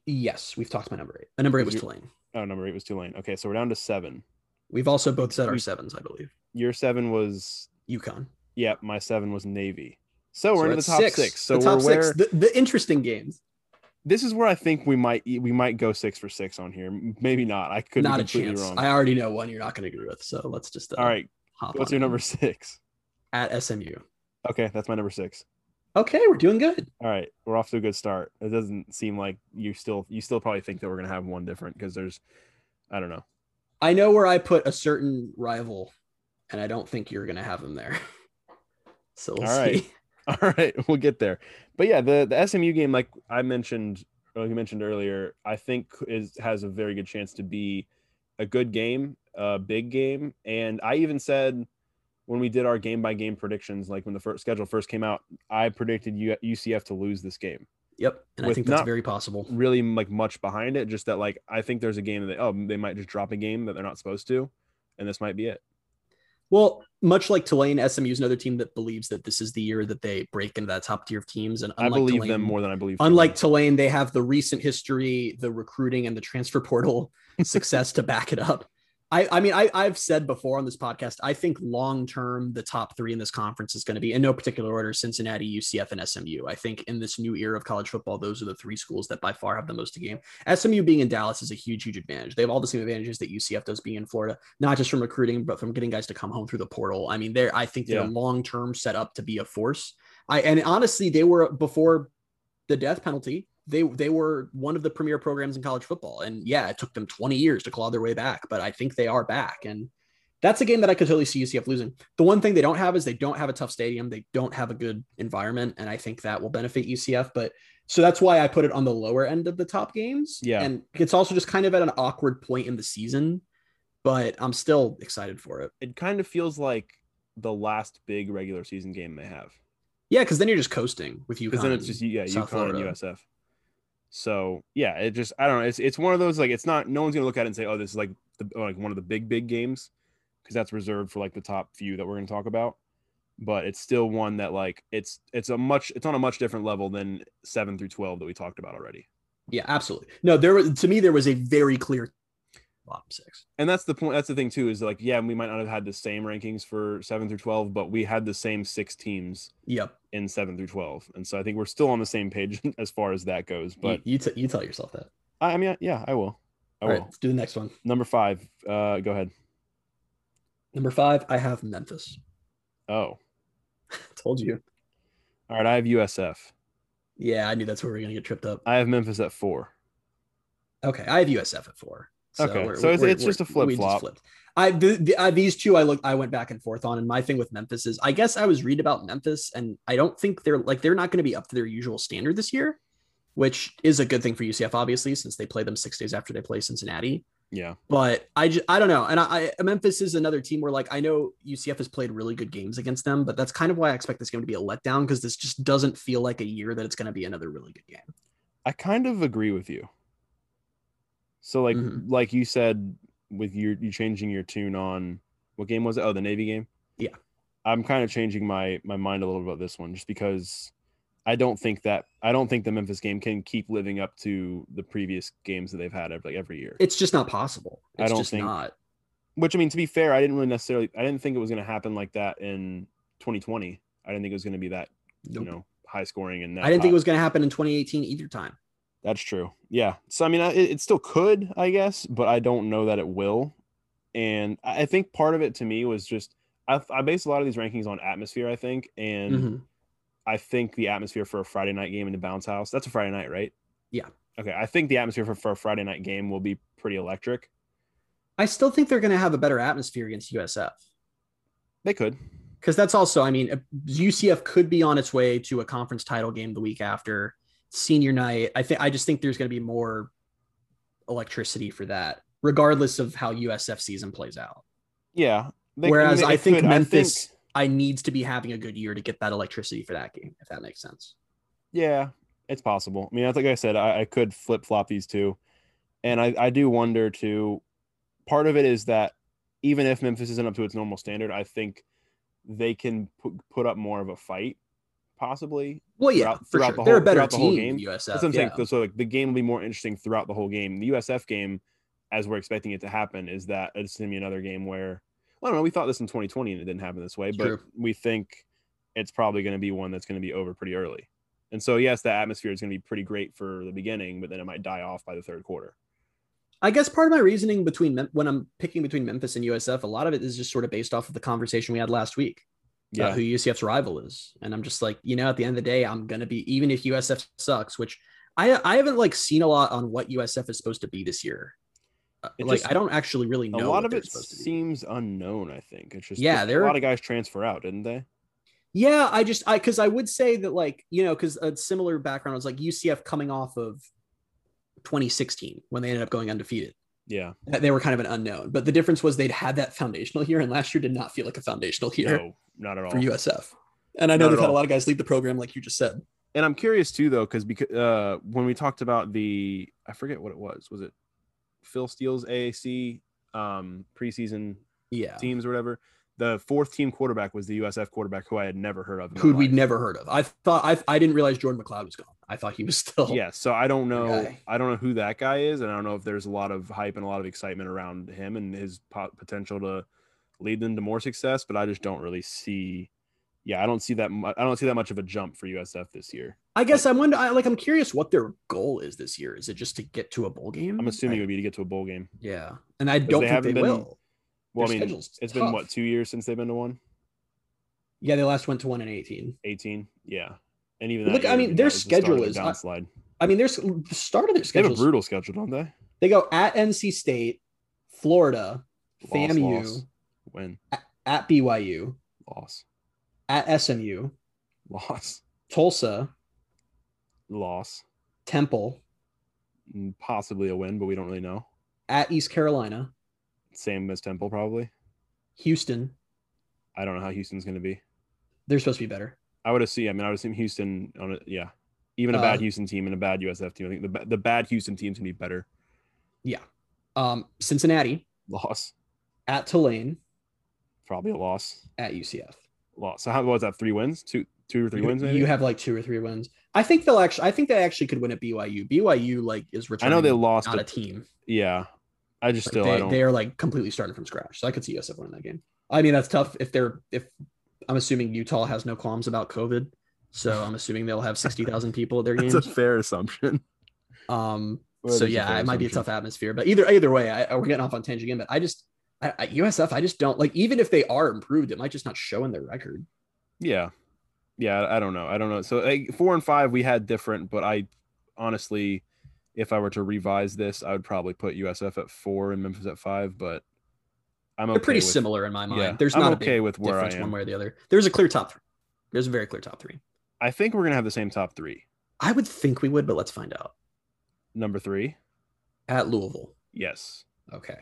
Yes, we've talked about number eight. A number eight was Tulane. Oh, number eight was Tulane. Okay, so we're down to seven. We've also both said our sevens, I believe. Your seven was UConn. yeah, my seven was Navy. So we're So into the top six. So the top we're where six, the, the interesting games. this is where I think we might we might go six for six on here. Maybe not. I could Not be a chance. wrong. I already know one you're not going to agree with. So let's just uh, All right, what's your number six? at SMU? Okay, that's my number six. Okay, we're doing good. All right, we're off to a good start. It doesn't seem like you still you still probably think that we're gonna have one different because there's I don't know. I know where I put a certain rival, and I don't think you're going to have him there. So we'll All right. see. All right, we'll get there. But yeah, the the SMU game, like I mentioned, like you mentioned earlier, I think is has a very good chance to be a good game, a big game. And I even said when we did our game by game predictions, like when the first schedule first came out, I predicted UCF to lose this game. Yep, and I think that's very possible. Really, like much behind it, just that like I think there's a game that oh they might just drop a game that they're not supposed to, and this might be it. Well, much like Tulane, SMU is another team that believes that this is the year that they break into that top tier of teams. And I unlike believe Tulane, them more than I believe. Unlike Tulane. Tulane, they have the recent history, the recruiting, and the transfer portal success to back it up. I, I mean, I, I've said before on this podcast, I think long term, the top three in this conference is going to be in no particular order Cincinnati, UCF, and SMU. I think in this new era of college football, those are the three schools that by far have the most to gain. SMU being in Dallas is a huge, huge advantage. They have all the same advantages that UCF does being in Florida, not just from recruiting, but from getting guys to come home through the portal. I mean, they're, I think they're Yeah. long term set up to be a force. I, and honestly, they were before the death penalty. They they were one of the premier programs in college football, and yeah, it took them 20 years to claw their way back, but I think they are back, and that's a game that I could totally see UCF losing. The one thing they don't have is they don't have a tough stadium, they don't have a good environment, and I think that will benefit UCF. But so that's why I put it on the lower end of the top games. Yeah. and it's also just kind of at an awkward point in the season, but I'm still excited for it. It kind of feels like the last big regular season game they have. Yeah, because then you're just coasting with UConn. because then it's just yeah, UConn and USF. So yeah, it just I don't know. It's it's one of those like it's not no one's gonna look at it and say oh this is like the like one of the big big games because that's reserved for like the top few that we're gonna talk about. But it's still one that like it's it's a much it's on a much different level than seven through twelve that we talked about already. Yeah, absolutely. No, there was to me there was a very clear bottom six. And that's the point. That's the thing too is like yeah, we might not have had the same rankings for seven through twelve, but we had the same six teams Yep. in seven through twelve, and so I think we're still on the same page as far as that goes. But you you, t- you tell yourself that. I, I mean yeah, I will. I All will. right, let's do the next one. Number five. Uh, go ahead. Number five, I have Memphis. Oh, Told you. all right. I have USF. Yeah, I knew that's where we are gonna get tripped up. I have Memphis at four. Okay, I have USF at four. Okay, so it's- it's just a we flip-flop. flipped. I the, the, uh, these two I looked I went back and forth on, and my thing with Memphis is I guess I was read about Memphis, and I don't think they're like they're not going to be up to their usual standard this year, which is a good thing for UCF obviously since they play them six days after they play Cincinnati. Yeah, But I just I don't know, and I, I Memphis is another team where like I know UCF has played really good games against them, but that's kind of why I expect this game to be a letdown because this just doesn't feel like a year that it's going to be another really good game. I kind of agree with you. So like Mhm. like you said with your you changing your tune on what game was it? Oh, the Navy game. Yeah. I'm kind of changing my my mind a little about this one just because I don't think that I don't think the Memphis game can keep living up to the previous games that they've had every, like every year. It's just not possible. I don't just think- not. Which I mean, to be fair, I didn't really necessarily I didn't think it was going to happen like that in 2020. I didn't think it was going to be that Nope. you know high scoring and that I didn't think it was going to happen in 2018 either time. That's true. Yeah. So I mean, it, it still could, I guess, but I don't know that it will. And I think part of it to me was just I, I base a lot of these rankings on atmosphere. I think, and Mhm. I think the atmosphere for a Friday night game in the bounce house. That's a Friday night, right? Yeah. Okay. I think the atmosphere for, for a Friday night game will be pretty electric. I still think they're going to have a better atmosphere against USF They could. because that's also, I mean, UCF could be on its way to a conference title game the week after senior night. I think I just think there's going to be more electricity for that, regardless of how USF season plays out. Yeah. They- Whereas mean, I, think could. Memphis, I, needs to be having a good year to get that electricity for that game, if that makes sense. Yeah, it's possible. I mean, like I said, I, I could flip flop these two, and I, I do wonder too. Part of it is that even if Memphis isn't up to its normal standard, I think they can put, put up more of a fight, possibly. Well, yeah, Throughout- for throughout sure. the They're a better throughout the whole team game. USF. That's what I'm yeah. saying. So like the game will be more interesting throughout the whole game. The USF game, as we're expecting it to happen, is that it's going to be another game where well, I don't know. We thought this in 2020 and it didn't happen this way, but True. we think it's probably going to be one that's going to be over pretty early. And so, yes, the atmosphere is going to be pretty great for the beginning, but then it might die off by the third quarter. I guess part of my reasoning between when I'm picking between Memphis and USF, a lot of it is just sort of based off of the conversation we had last week. Yeah, about who UCF's rival is. And I'm just like, you know, at the end of the day, I'm gonna be even if USF sucks, which I I haven't like seen a lot on what USF is supposed to be this year. Uh, like just- I don't actually really know. a lot what of it supposed to be. seems unknown. I think it's just Yeah, there a lot of guys transfer out, didn't they? Yeah, I just I because I would say that like you know because a similar background was like UCF coming off of 2016 when they ended up going undefeated. Yeah, They were kind of an unknown, but the difference was they'd had that foundational year, and last year did not feel like a foundational year no, not at all. for USF. And I know Not they've had a lot of guys leave the program, like you just said. And I'm curious too, though, because because uh, when we talked about the, I forget what it was. Was it Phil Steele's AAC um, preseason Yeah, teams or whatever? The fourth team quarterback was the USF quarterback who I had never heard of. who we'd never heard of. I thought I I didn't realize Jordan McLeod was gone. I thought he was still. Yeah, so I don't know. I don't know who that guy is, and I don't know if there's a lot of hype and a lot of excitement around him and his po- potential to lead them to more success. But I just don't really see. Yeah, I don't see that. Mu- I don't see that much of a jump for USF this year. I guess I'm wonder. I, like I'm curious what their goal is this year. Is it just to get to a bowl game? I'm assuming I- it would be to get to a bowl game. yeah, and I don't they think they been- will. Well, Their I mean, it's been what two years since they've been to one. Yeah, they last went to one in 18. 18, yeah, and even that Look, uh, I mean, their was the schedule is- I- downslide. I mean, there's the start of their schedule. They have a brutal schedule, don't they? They go at NC State, Florida, Loss, FAMU, loss, win, at BYU, loss, at SMU, loss, Tulsa, loss, Temple, possibly a win, but we don't really know. at East Carolina, Same as Temple, probably. Houston. I don't know how Houston's going to be. They're supposed to be better. I would assume. I mean, I would assume Houston on it. Yeah, even a Uh, bad Houston team and a bad USF team. I think the the bad Houston team's gonna be better. Yeah. Um, Cincinnati, Loss, at Tulane, probably a loss. at UCF. Loss. So how was that? Three wins? Two, two or three you, wins? Maybe. you have like two or three wins. I think they'll actually. I think they actually could win at BYU. BYU like is I know they lost, not a team. yeah, I just Like, still I they, don't. they are like completely starting from scratch. So I could see USF winning that game. I mean, that's tough if they're if I'm assuming Utah has no qualms about COVID. So I'm assuming they'll have sixty thousand people at their That's games. a fair assumption. Um, That so yeah, it might be a tough atmosphere. But either either way, I, we're getting off on tangent again. But I just I, I, USF, I just don't like. Even if they are improved, it might just not show in their record. Yeah, yeah. I don't know. I don't know. So like, four and five we had different, but I honestly, if I were to revise this, I would probably put USF at four and Memphis at five. But I'm They're okay pretty with- similar in my mind. Yeah, There's I'm not okay a big with where I am. one way or the other. There's a clear top three. There's a very clear top three. I think we're gonna have the same top three. I would think we would, but let's find out. Number three, At Louisville. yes. Okay.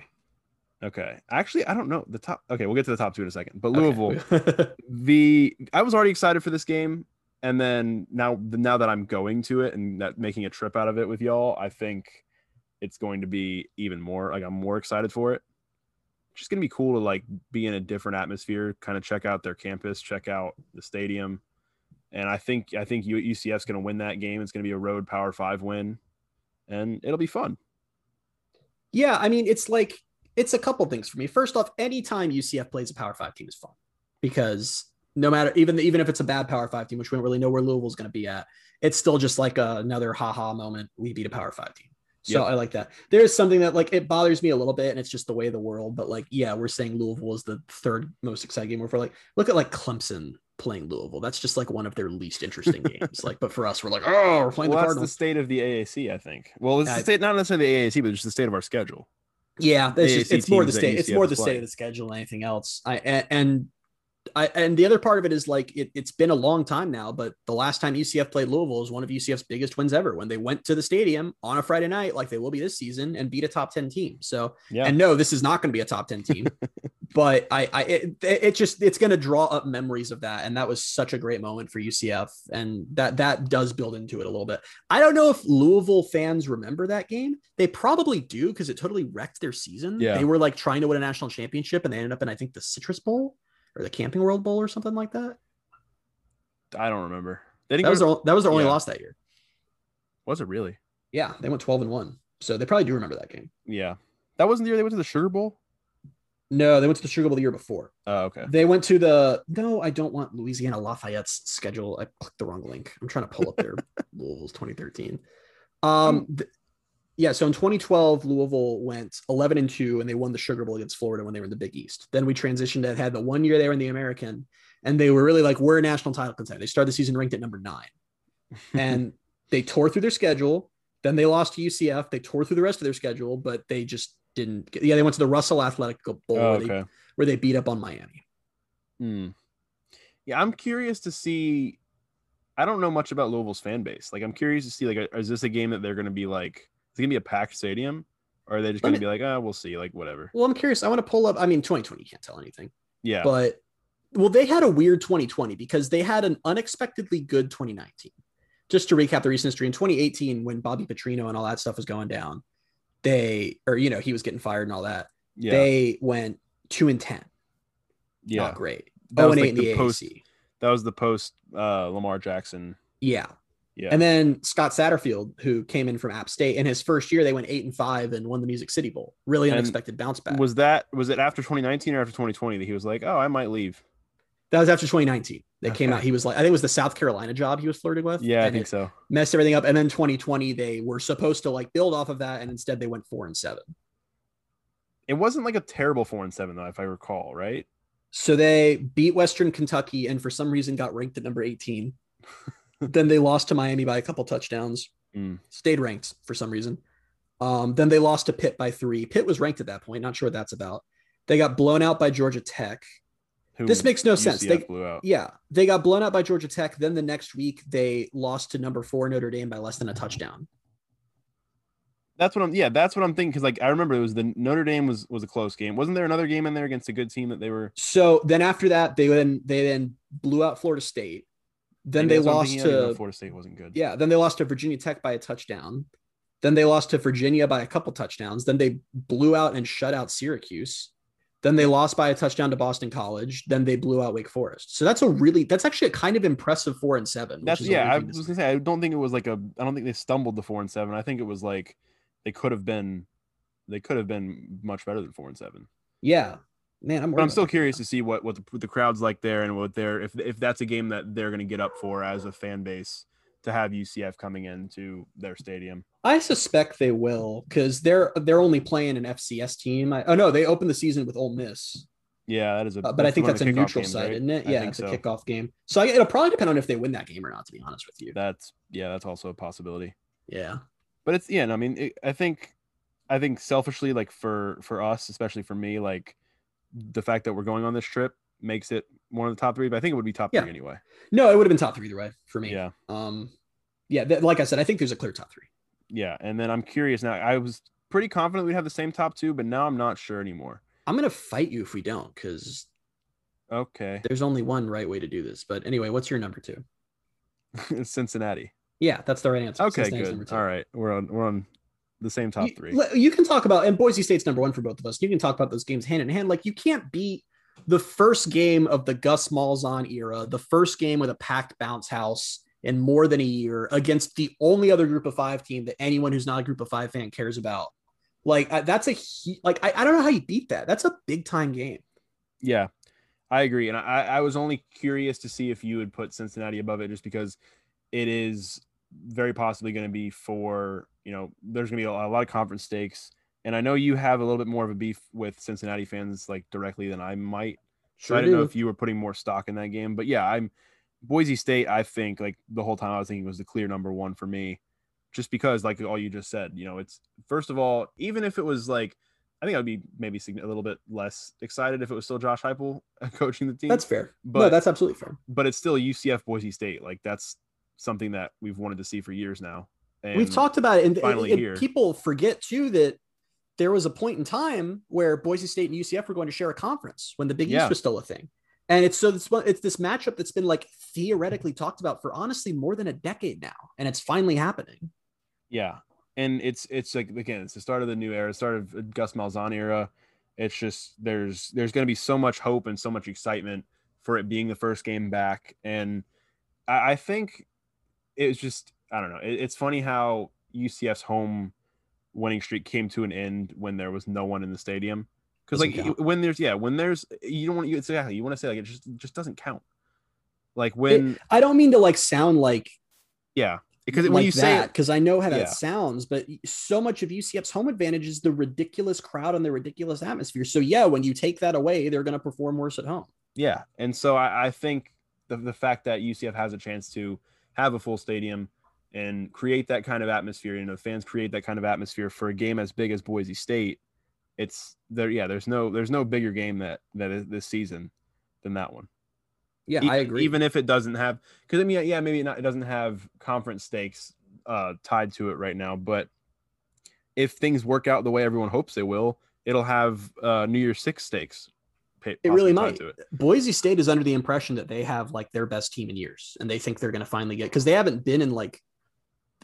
Okay. Actually, I don't know the top. Okay, we'll get to the top two in a second. But Okay. Louisville, the I was already excited for this game, and then now now that I'm going to it and that making a trip out of it with y'all, I think it's going to be even more like I'm more excited for it. It's just gonna be cool to like be in a different atmosphere, kind of check out their campus, check out the stadium, and I think I think UCF's gonna win that game. It's gonna be a road Power Five win, and it'll be fun. yeah, I mean, it's like it's a couple things for me. First off, anytime UCF plays a Power Five team is fun because no matter even even if it's a bad Power Five team, which we don't really know where Louisville's going to be at, it's still just like a, another haha moment. We beat a Power Five team. So Yep. I like that. There's something that like it bothers me a little bit, and it's just the way of the world. But like, yeah, we're saying Louisville is the third most exciting game. We're like, look at like Clemson playing Louisville. That's just like one of their least interesting games. Like, but for us, we're like, oh, we're playing well, the that's the state of the AAC, I think. Well, it's I- the state, not necessarily the AAC, but just the state of our schedule. Yeah, it's, just, it's more the state. It's more the play. state of the schedule than anything else. I and, and I and the other part of it is like it, it's been a long time now, but the last time UCF played Louisville is one of UCF's biggest wins ever when they went to the stadium on a Friday night, like they will be this season, and beat a top ten team. So Yeah. and no, this is not going to be a top 10 team, but I, I, it, it just, it's going to draw up memories of that. And that was such a great moment for UCF. And that, that does build into it a little bit. I don't know if Louisville fans remember that game. They probably do because it totally wrecked their season. Yeah. They were like trying to win a national championship and they ended up in, I think, the Citrus Bowl or the Camping World Bowl or something like that. I don't remember. They didn't That was, go their, that was their only Yeah. loss that year. was it really? Yeah. They went 12 and one. So they probably do remember that game. Yeah. That wasn't the year they went to the Sugar Bowl? No, they went to the Sugar Bowl the year before. Oh, okay. They went to the no, I don't want Louisiana Lafayette's schedule. I clicked the wrong link. I'm trying to pull up their Louisville's 2013. Um th- yeah, so in 2012, Louisville went 11 and 2 and they won the Sugar Bowl against Florida when they were in the Big East. Then we transitioned and had the one year they were in the American and they were really like, we're a national title contender. They started the season ranked at number nine and they tore through their schedule. Then they lost to UCF. They tore through the rest of their schedule, but they just didn't get, yeah, they went to the Russell Athletic Bowl Oh, where, they, where they beat up on Miami. Hmm. Yeah, I'm curious to see. I don't know much about Louisville's fan base. Like, I'm curious to see, like, is this a game that they're going to be like, is it going to be a packed stadium? Or are they just going to me- be like, ah, we'll see, like, whatever? Well, I'm curious. I want to pull up. I mean, 2020 you can't tell anything, Yeah. but well, they had a weird 2020 because they had an unexpectedly good 2019. Just to recap the recent history, in 2018, when Bobby Petrino and all that stuff was going down, they or you know he was getting fired and all that. yeah. They went two and ten. yeah. Not great. That Oh was and like eight in the, the post- AAC. That was the post uh, Lamar Jackson. Yeah. Yeah. And then Scott Satterfield, who came in from App State, in his first year, they went eight and five and won the Music City Bowl. Really And unexpected bounce back. was that was it after 2019 or after 2020 that he was like, oh, I might leave? that was after 2019. They came out. He was like, I think it was the South Carolina job he was flirting with. Yeah, I think so. messed everything up. And then 2020, they were supposed to like build off of that, and instead they went four and seven. It wasn't like a terrible four and seven though, if I recall, right? So they beat Western Kentucky and for some reason got ranked at number 18. then they lost to Miami by a couple touchdowns. Mm. Stayed ranked for some reason. Um, then they lost to Pitt by three. Pitt was ranked at that point. Not sure what that's about. They got blown out by Georgia Tech. Who This makes no sense. They- blew out. Yeah, they got blown out by Georgia Tech. Then the next week they lost to number four Notre Dame by less than a touchdown. That's what I'm. Yeah, that's what I'm thinking. Because like I remember it was the Notre Dame was was a close game. Wasn't there another game in there against a good team that they were? So then after that, they then they then blew out Florida State. Then Maybe they that's what I'm lost thinking of, even though to Florida State wasn't good. Yeah, then they lost to Virginia Tech by a touchdown. Then they lost to Virginia by a couple touchdowns. Then they blew out and shut out Syracuse. Then they lost by a touchdown to Boston College. Then they blew out Wake Forest. So that's a really that's actually a kind of impressive four and seven. which That's is yeah. I was gonna say. say I don't think it was like a. I don't think they stumbled to four and seven. I think it was like they could have been. They could have been much better than four and seven. Yeah, man, I'm. But I'm still curious to see what what the, what the crowd's like there and what they're if if that's a game that they're going to get up for as a fan base to have UCF coming into their stadium. I suspect they will because they're they're only playing an FCS team. I, oh no, they opened the season with Ole Miss, Yeah, that is a. uh, but I think that's a neutral games, side, right? isn't it? Yeah, it's so. a kickoff game. So I, it'll probably depend on if they win that game or not. To be honest with you. That's yeah, that's also a possibility. Yeah. But it's yeah, no, I mean, it, I think, I think selfishly, like for for us, especially for me, like the fact that we're going on this trip makes it one of the top three. But I think it would be top Yeah. three anyway. No, it would have been top three either way for me. Yeah, Um, yeah, th- like I said, I think there's a clear top three. yeah. And then I'm curious now. I was pretty confident we'd have the same top two, but now I'm not sure anymore. I'm gonna fight you if we don't, because Okay, there's only one right way to do this. But anyway, what's your number two? Cincinnati. Yeah, that's the right answer. Okay, Cincinnati's good. All right, we're on we're on the same top three. le- You can talk about and Boise State's number one for both of us. You can talk about those games hand in hand. Like you can't beat the first game of the Gus Malzahn era, the first game with a packed bounce house in more than a year against the only other group of five team that anyone who's not a group of five fan cares about. Like that's a like I, I don't know how you beat that. That's a big time game. Yeah, I agree. And I, I was only curious to see if you would put Cincinnati above it just because it is very possibly going to be for, you know, there's going to be a, lot of conference stakes. And I know you have a little bit more of a beef with Cincinnati fans like directly than I might. So I don't know if you were putting more stock in that game. But yeah, I'm Boise State, I think like the whole time I was thinking was the clear number one for me. Just because, like all you just said, you know, it's first of all, even if it was like I think I'd be maybe a little bit less excited if it was still Josh Heupel coaching the team. that's fair. but no, that's absolutely fair. but it's still UCF Boise State. Like that's something that we've wanted to see for years now. And We've talked about it, and, and- finally and here. people forget too that there was a point in time where Boise State and UCF were going to share a conference when the Big Yeah. East was still a thing. And it's so it's, it's this matchup that's been like theoretically talked about for honestly more than a decade now, and it's finally happening. yeah, and it's it's like again, it's the start of the new era, start of Gus Malzahn era. It's just there's there's going to be so much hope and so much excitement for it being the first game back, and I, I think it's just I don't know. It, it's funny how UCF's home winning streak came to an end when there was no one in the stadium. Because like count. when there's yeah when there's you don't want you exactly you want to say like it just just doesn't count. Like when I don't mean to like sound like yeah because like when you say that it, because I know how that Yeah. sounds, but so much of UCF's home advantage is the ridiculous crowd and the ridiculous atmosphere. So yeah, when you take that away, they're going to perform worse at home. Yeah, and so I, I think the the fact that UCF has a chance to have a full stadium and create that kind of atmosphere, you know, fans create that kind of atmosphere for a game as big as Boise State. It's there. Yeah, there's no there's no bigger game that that is this season than that one. Yeah, I agree. Even if it doesn't have, because I mean, yeah, maybe not, it doesn't have conference stakes uh, tied to it right now, but if things work out the way everyone hopes they will, it'll have uh, New Year's Six stakes. It really might. It. Boise State is under the impression that they have like their best team in years, and they think they're going to finally get because they haven't been in like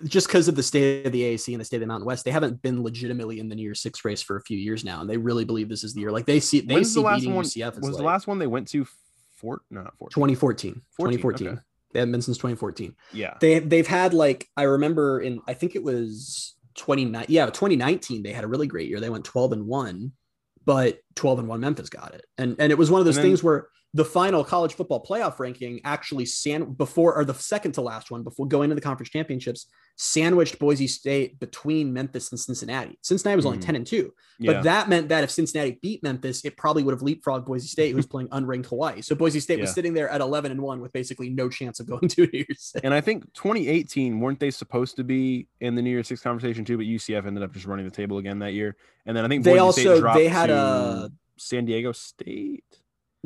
just because of the state of the AAC and the state of the Mountain West, they haven't been legitimately in the New Year's Six race for a few years now, and they really believe this is the year. Like they see, they When's see the last beating one? UCF as Was the last one they went to? Fort? No, not Fort. 2014. 14, 2014. okay. They haven't been since 2014. Yeah. They they've had like I remember in I think it was 29 yeah 2019 they had a really great year. They went 12 and one, but 12 and one Memphis got it. And and it was one of those then- things where the final college football playoff ranking actually san before or the second to last one before going to the conference championships sandwiched Boise State between Memphis and Cincinnati. Cincinnati was only Mhm. 10 and 2. Yeah. But that meant that if Cincinnati beat Memphis, it probably would have leapfrogged Boise State, who's playing unranked Hawaii. So Boise State was sitting there at 11 and 1 with basically no chance of going to New Year's Six. and I think 2018 weren't they supposed to be in the New Year's Six conversation too? But UCF ended up just running the table again that year. And then I think They Boise State also- dropped they had a- San Diego State.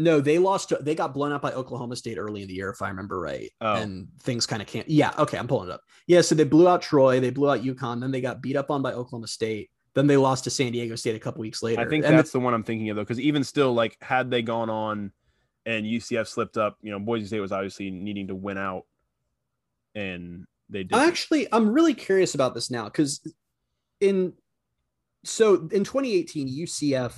No, they lost. To, they got blown out by Oklahoma State early in the year, if I remember right. Oh. And things kind of can't. Yeah. Okay. I'm pulling it up. Yeah. So they blew out Troy. They blew out UConn. Then they got beat up on by Oklahoma State. Then they lost to San Diego State a couple weeks later. I think And that's the one I'm thinking of though, because even still, like had they gone on and UCF slipped up, you know, Boise State was obviously needing to win out, and they did. Actually, I'm really curious about this now because in so in 2018, UCF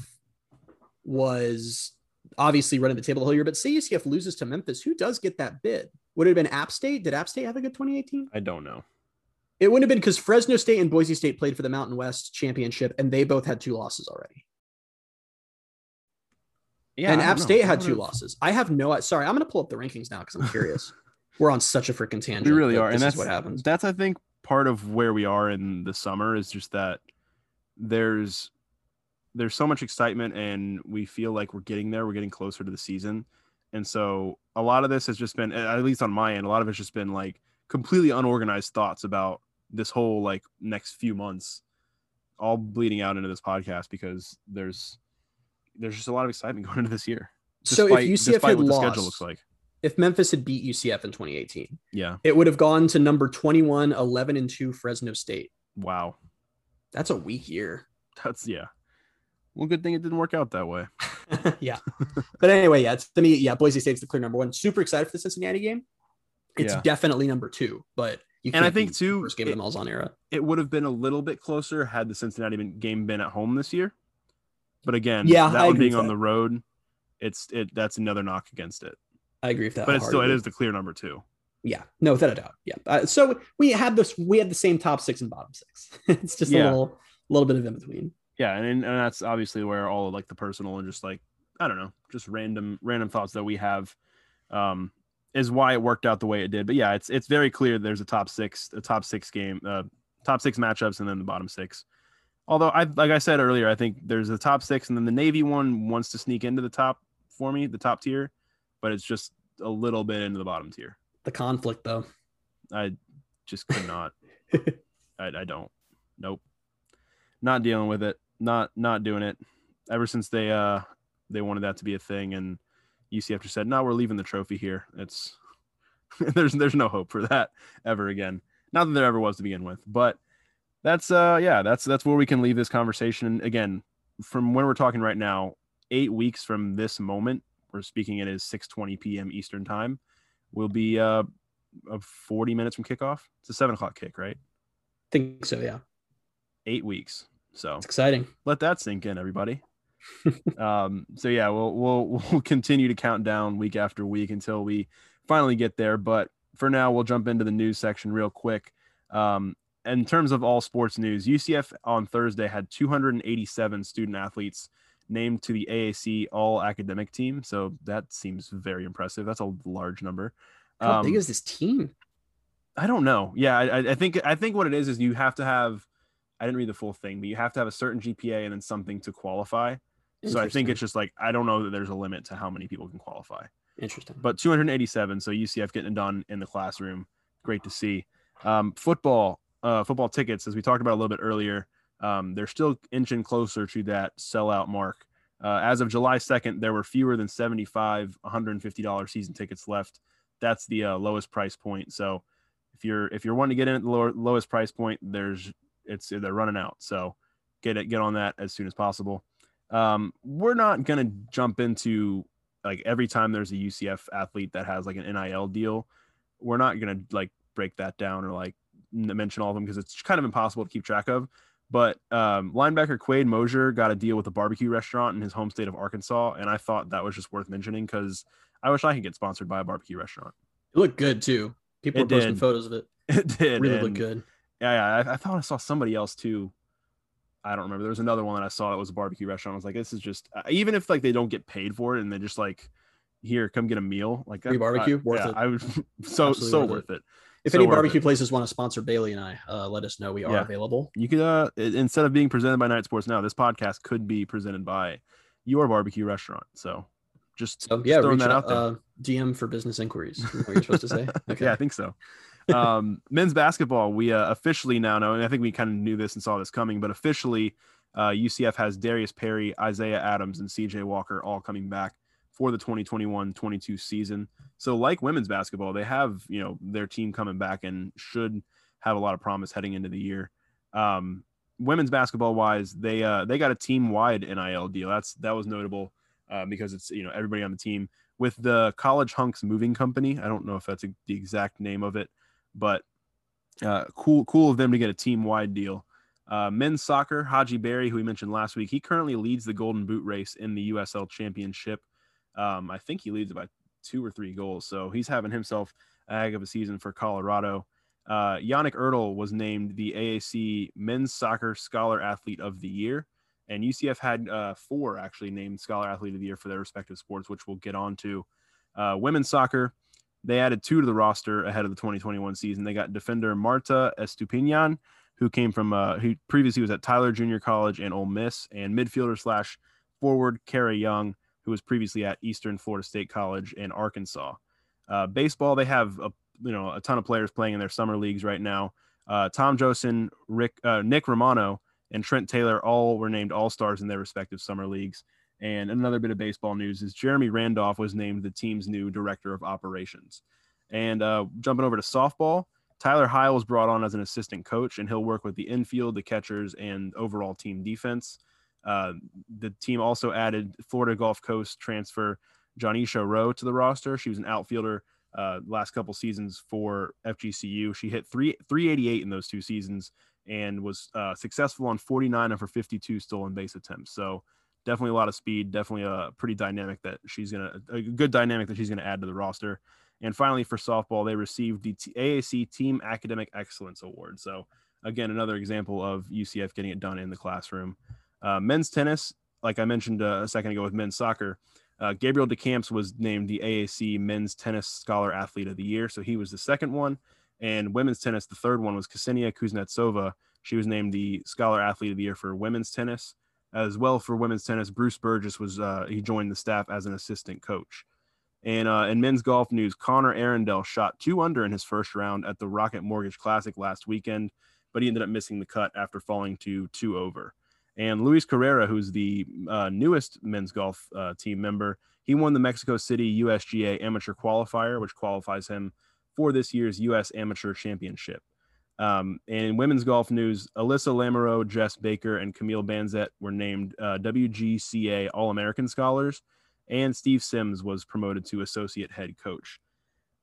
was obviously running the table the whole year. But say UCF loses to Memphis, who does get that bid? Would it have been App State? Did App State have a good 2018? I don't know. It wouldn't have been because Fresno State and Boise State played for the Mountain West championship, and they both had two losses already. Yeah, and I App know. State had two losses. I have no. Sorry, I'm going to pull up the rankings now because I'm curious. We're on such a freaking tangent. We really are, and that's what happens. That's I think part of where we are in the summer is just that there's there's so much excitement, and we feel like we're getting there. We're getting closer to the season, and so a lot of this has just been, at least on my end, a lot of it's just been like completely unorganized thoughts about this whole like next few months, all bleeding out into this podcast because there's there's just a lot of excitement going into this year. So if UCF despite had what the lost- schedule looks like, If Memphis had beat UCF in 2018, yeah, it would have gone to number 21, 11 and 2 Fresno State. wow, That's a weak year. that's yeah. Well, good thing it didn't work out that way. yeah. But anyway, yeah, it's to me, yeah, Boise State's the clear number one. Super excited for the Cincinnati game. It's Yeah. definitely number two, but you And I think, beat too, the first game of it- the Malzahn era. it would have been a little bit closer had the Cincinnati been, game been at home this year. But again, Yeah, that I one being on that. the road, it's it that's another knock against it. I agree with that. But it's still it wholeheartedly. is the clear number two. Yeah, no, without a doubt. Yeah. Uh, so we had this. We had the same top six and bottom six. it's just a little, little bit of in between. Yeah, and and that's obviously where all of like the personal and just like I don't know, just random random thoughts that we have, um, is why it worked out the way it did. But yeah, it's it's very clear there's a top six, a top six game, uh, top six matchups, and then the bottom six. Although I like I said earlier, I think there's the top six, and then the Navy one wants to sneak into the top for me, the top tier, but it's just a little bit into the bottom tier. The conflict, though. I just could not. I, I don't. Nope. Not dealing with it. Not not doing it. Ever since they uh they wanted that to be a thing, and UCF just said, "No, we're leaving the trophy here." It's there's there's no hope for that ever again. Not that there ever was to begin with, but that's uh yeah that's that's where we can leave this conversation. And again, from when we're talking right now, eight weeks from this moment, we're speaking it is 6:20 p.m. Eastern time. Will be uh of 40 minutes from kickoff. It's a seven o'clock kick, right? think so. Yeah, Eight weeks. So it's exciting. let that sink in, everybody. um, so yeah, we'll we'll we'll continue to count down week after week until we finally get there. But for now, we'll jump into the news section real quick. Um, in terms of all sports news, UCF on Thursday had 287 student athletes named to the AAC All Academic Team. So that seems very impressive. That's a large number. How Um, big is this team? I don't know. Yeah, I- I think I think what it is is you have to have. I didn't read the full thing, but you have to have a certain GPA and then something to qualify. So I think it's just like I don't know that there's a limit to how many people can qualify. interesting. But 287, so UCF getting it done in the classroom. Great to see. Um, football, uh, football tickets, as we talked about a little bit earlier, um, they're still inching closer to that sellout mark. Uh, as of July 2nd, there were fewer than 75 $150 season tickets left. That's the uh, lowest price point. So if you're if you're wanting to get in at the lower, lowest price point, there's it's they're running out. So get it get on that as soon as possible. Um, we're not gonna jump into like every time there's a UCF athlete that has like an NIL deal, we're not gonna like break that down or like mention all of them because it's kind of impossible to keep track of. But um, linebacker Quade Mosier got a deal with a barbecue restaurant in his home state of Arkansas, and I thought that was just worth mentioning because I wish I could get sponsored by a barbecue restaurant. It looked good too. People It were posting did. photos of it. It did. Really and- looked good. Yeah, yeah. I, I thought I saw somebody else too. I don't remember. There was another one that I saw that was a barbecue restaurant. I was like, this is just uh, even if like they don't get paid for it and they just like here, come get a meal. Like Free barbecue? I, Worth yeah, it. I would so Absolutely so worth worth it. If So any barbecue it. places want to sponsor Bailey and I, uh, let us know. We are Yeah. available. You could uh instead of being presented by Knight Sports Now, this podcast could be presented by your barbecue restaurant. So just, So just yeah, throwing that out, out there. uh, DM for business inquiries. Is What you're supposed to say? Okay. Yeah, I think so. Um, men's basketball, we uh, officially now know, and I think we kind of knew this and saw this coming, but officially, uh, UCF has Darius Perry, Isaiah Adams, and CJ Walker all coming back for the 2021-22 season. So, like women's basketball, they have you know their team coming back and should have a lot of promise heading into the year. Um, women's basketball wise, they uh, they got a team wide NIL deal. That's that was notable uh, because it's you know everybody on the team with the College Hunks Moving Company. I don't know if that's a, the exact name of it, but uh, cool, cool of them to get a team wide deal. Uh, men's soccer, Hadji Barry, who we mentioned last week, he currently leads the Golden Boot race in the USL Championship. Um, I think he leads by two or three goals, so he's having himself a heck of a season for Colorado. Uh, Yannick Ertl was named the AAC Men's Soccer Scholar Athlete of the Year, and UCF had uh, four actually named Scholar Athlete of the Year for their respective sports, which we'll get on to. Uh, women's soccer, they added two to the roster ahead of the 2021 season. They got defender Marta Estupinian, who came from uh, who previously was at Tyler Junior College and Ole Miss, and midfielder slash forward Kara Young, who was previously at Eastern Florida State College and Arkansas. Uh, baseball, they have a you know a ton of players playing in their summer leagues right now. Uh, Tom Josen, Rick, uh, Nick Romano, and Trent Taylor all were named All Stars in their respective summer leagues. And another bit of baseball news is Jeremy Randolph was named the team's new director of operations. And uh, jumping over to softball, Tyler Heil was brought on as an assistant coach, and he'll work with the infield, the catchers, and overall team defense. Uh, the team also added Florida Gulf Coast transfer Jonisha Rowe to the roster. She was an outfielder uh, last couple seasons for FGCU. She hit three 388 in those two seasons and was uh, successful on 49 of her 52 stolen base attempts. So definitely a lot of speed. Definitely a pretty dynamic that she's gonna a good dynamic that she's gonna add to the roster. And finally, for softball, they received the AAC Team Academic Excellence Award. So again, another example of UCF getting it done in the classroom. Uh, men's tennis, like I mentioned uh, a second ago with men's soccer, uh, Gabriel DeCamps was named the AAC Men's Tennis Scholar Athlete of the Year. So he was the second one. And women's tennis, the third one was Ksenia Kuznetsova. She was named the Scholar Athlete of the Year for women's tennis. As well for women's tennis, Bruce Burgess was uh, he joined the staff as an assistant coach. And uh, in men's golf news, Connor Arendell shot two under in his first round at the Rocket Mortgage Classic last weekend, but he ended up missing the cut after falling to two over. And Luis Carrera, who's the uh, newest men's golf uh, team member, he won the Mexico City USGA Amateur Qualifier, which qualifies him for this year's U.S. Amateur Championship. Um, and in women's golf news, Alyssa Lamoureux, Jess Baker, and Camille Banzet were named uh, WGCA All American Scholars, and Steve Sims was promoted to Associate Head Coach.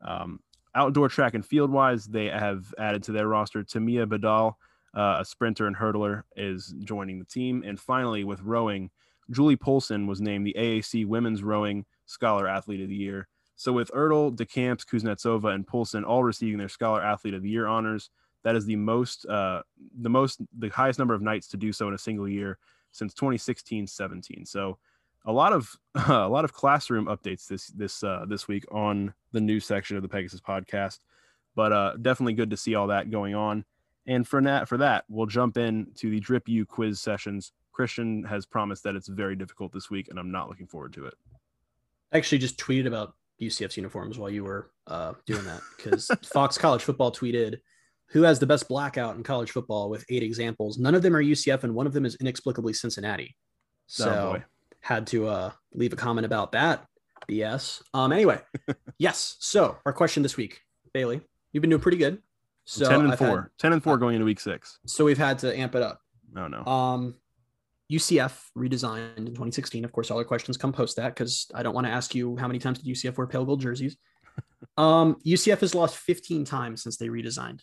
Um, outdoor track and field wise, they have added to their roster Tamia Badal, uh, a sprinter and hurdler, is joining the team. And finally, with rowing, Julie Polson was named the AAC Women's Rowing Scholar Athlete of the Year. So with Ertl, DeCamps, Kuznetsova, and Polson all receiving their Scholar Athlete of the Year honors, that is the most, uh, the most, the highest number of Knights to do so in a single year since 2016-17. So a lot of a lot of classroom updates this this uh, this week on the news section of the Pegasus podcast, but uh, definitely good to see all that going on. And for that, for that, we'll jump in to the Drip U quiz sessions. Christian has promised that it's very difficult this week, and I'm not looking forward to it. I actually just tweeted about UCF's uniforms while you were uh, doing that because Fox College Football tweeted, "Who has the best blackout in college football?" with eight examples. None of them are UCF, and one of them is inexplicably Cincinnati. So Oh, had to uh, leave a comment about that BS. Um. Anyway, yes. So our question this week, Bailey, you've been doing pretty good. So ten and I've had- 4 10 and four going into week six. so we've had to amp it up. Oh no. Um, UCF redesigned in 2016. Of course, all our questions come post that because I don't want to ask you how many times did UCF wear pale gold jerseys. um, UCF has lost 15 times since they redesigned.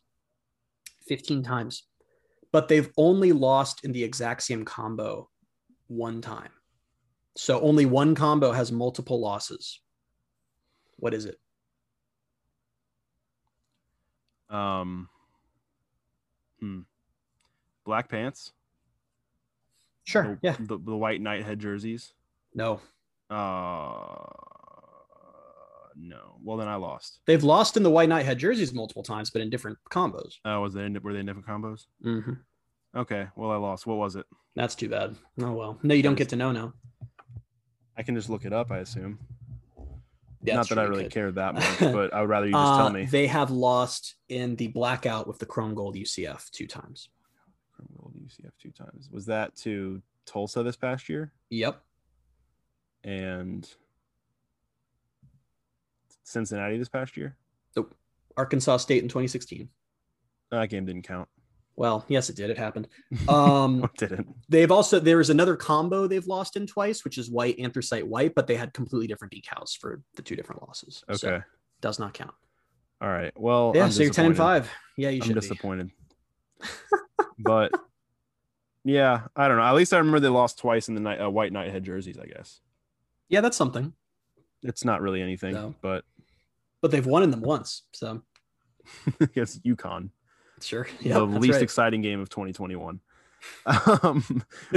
15 times, but they've only lost in the exact same combo one time. So only one combo has multiple losses. What is it? Um, hmm. Black pants. Sure. The, Yeah. The, the white knighthead jerseys. No. Uh, no. Well, then I lost. They've lost in the white knight head jerseys multiple times, but in different combos. Uh, was they in, were they in different combos? Mm-hmm. Okay. Well, I lost. What was it? That's too bad. Oh well. No, you don't get to know now. I can just look it up. I assume. Yeah, Not that I really could. care that much, but I would rather you just Uh, tell me. They have lost in the blackout with the chrome gold UCF two times. Chrome Gold UCF two times. Was that to Tulsa this past year Yep. and Cincinnati this past year? Arkansas State in 2016. That game didn't count. Well, yes, it did. It happened. Um, it didn't. they've also there is another combo they've lost in twice, which is white anthracite white, but they had completely different decals for the two different losses. Okay. So does not count. All right. Well, Yeah, I'm so you're 10 and 5. Yeah, you I'm should be. disappointed. but yeah, I don't know. At least I remember they lost twice in the night, uh, white knighthead jerseys. I guess Yeah, that's something. it's not really anything, No. but But they've won in them once. So it's UConn, sure. the Yeah, that's least right. exciting game of 2021. Um,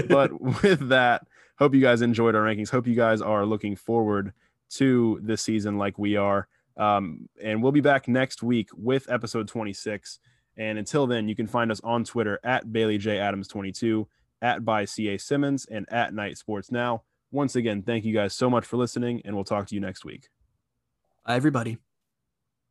but with that, hope you guys enjoyed our rankings. Hope you guys are looking forward to this season like we are. Um, and we'll be back next week with episode 26. And until then, you can find us on Twitter at Bailey J Adams 22, at by CA Simmons, and at Knight Sports Now. Once again, thank you guys so much for listening, and we'll talk to you next week. Bye, everybody.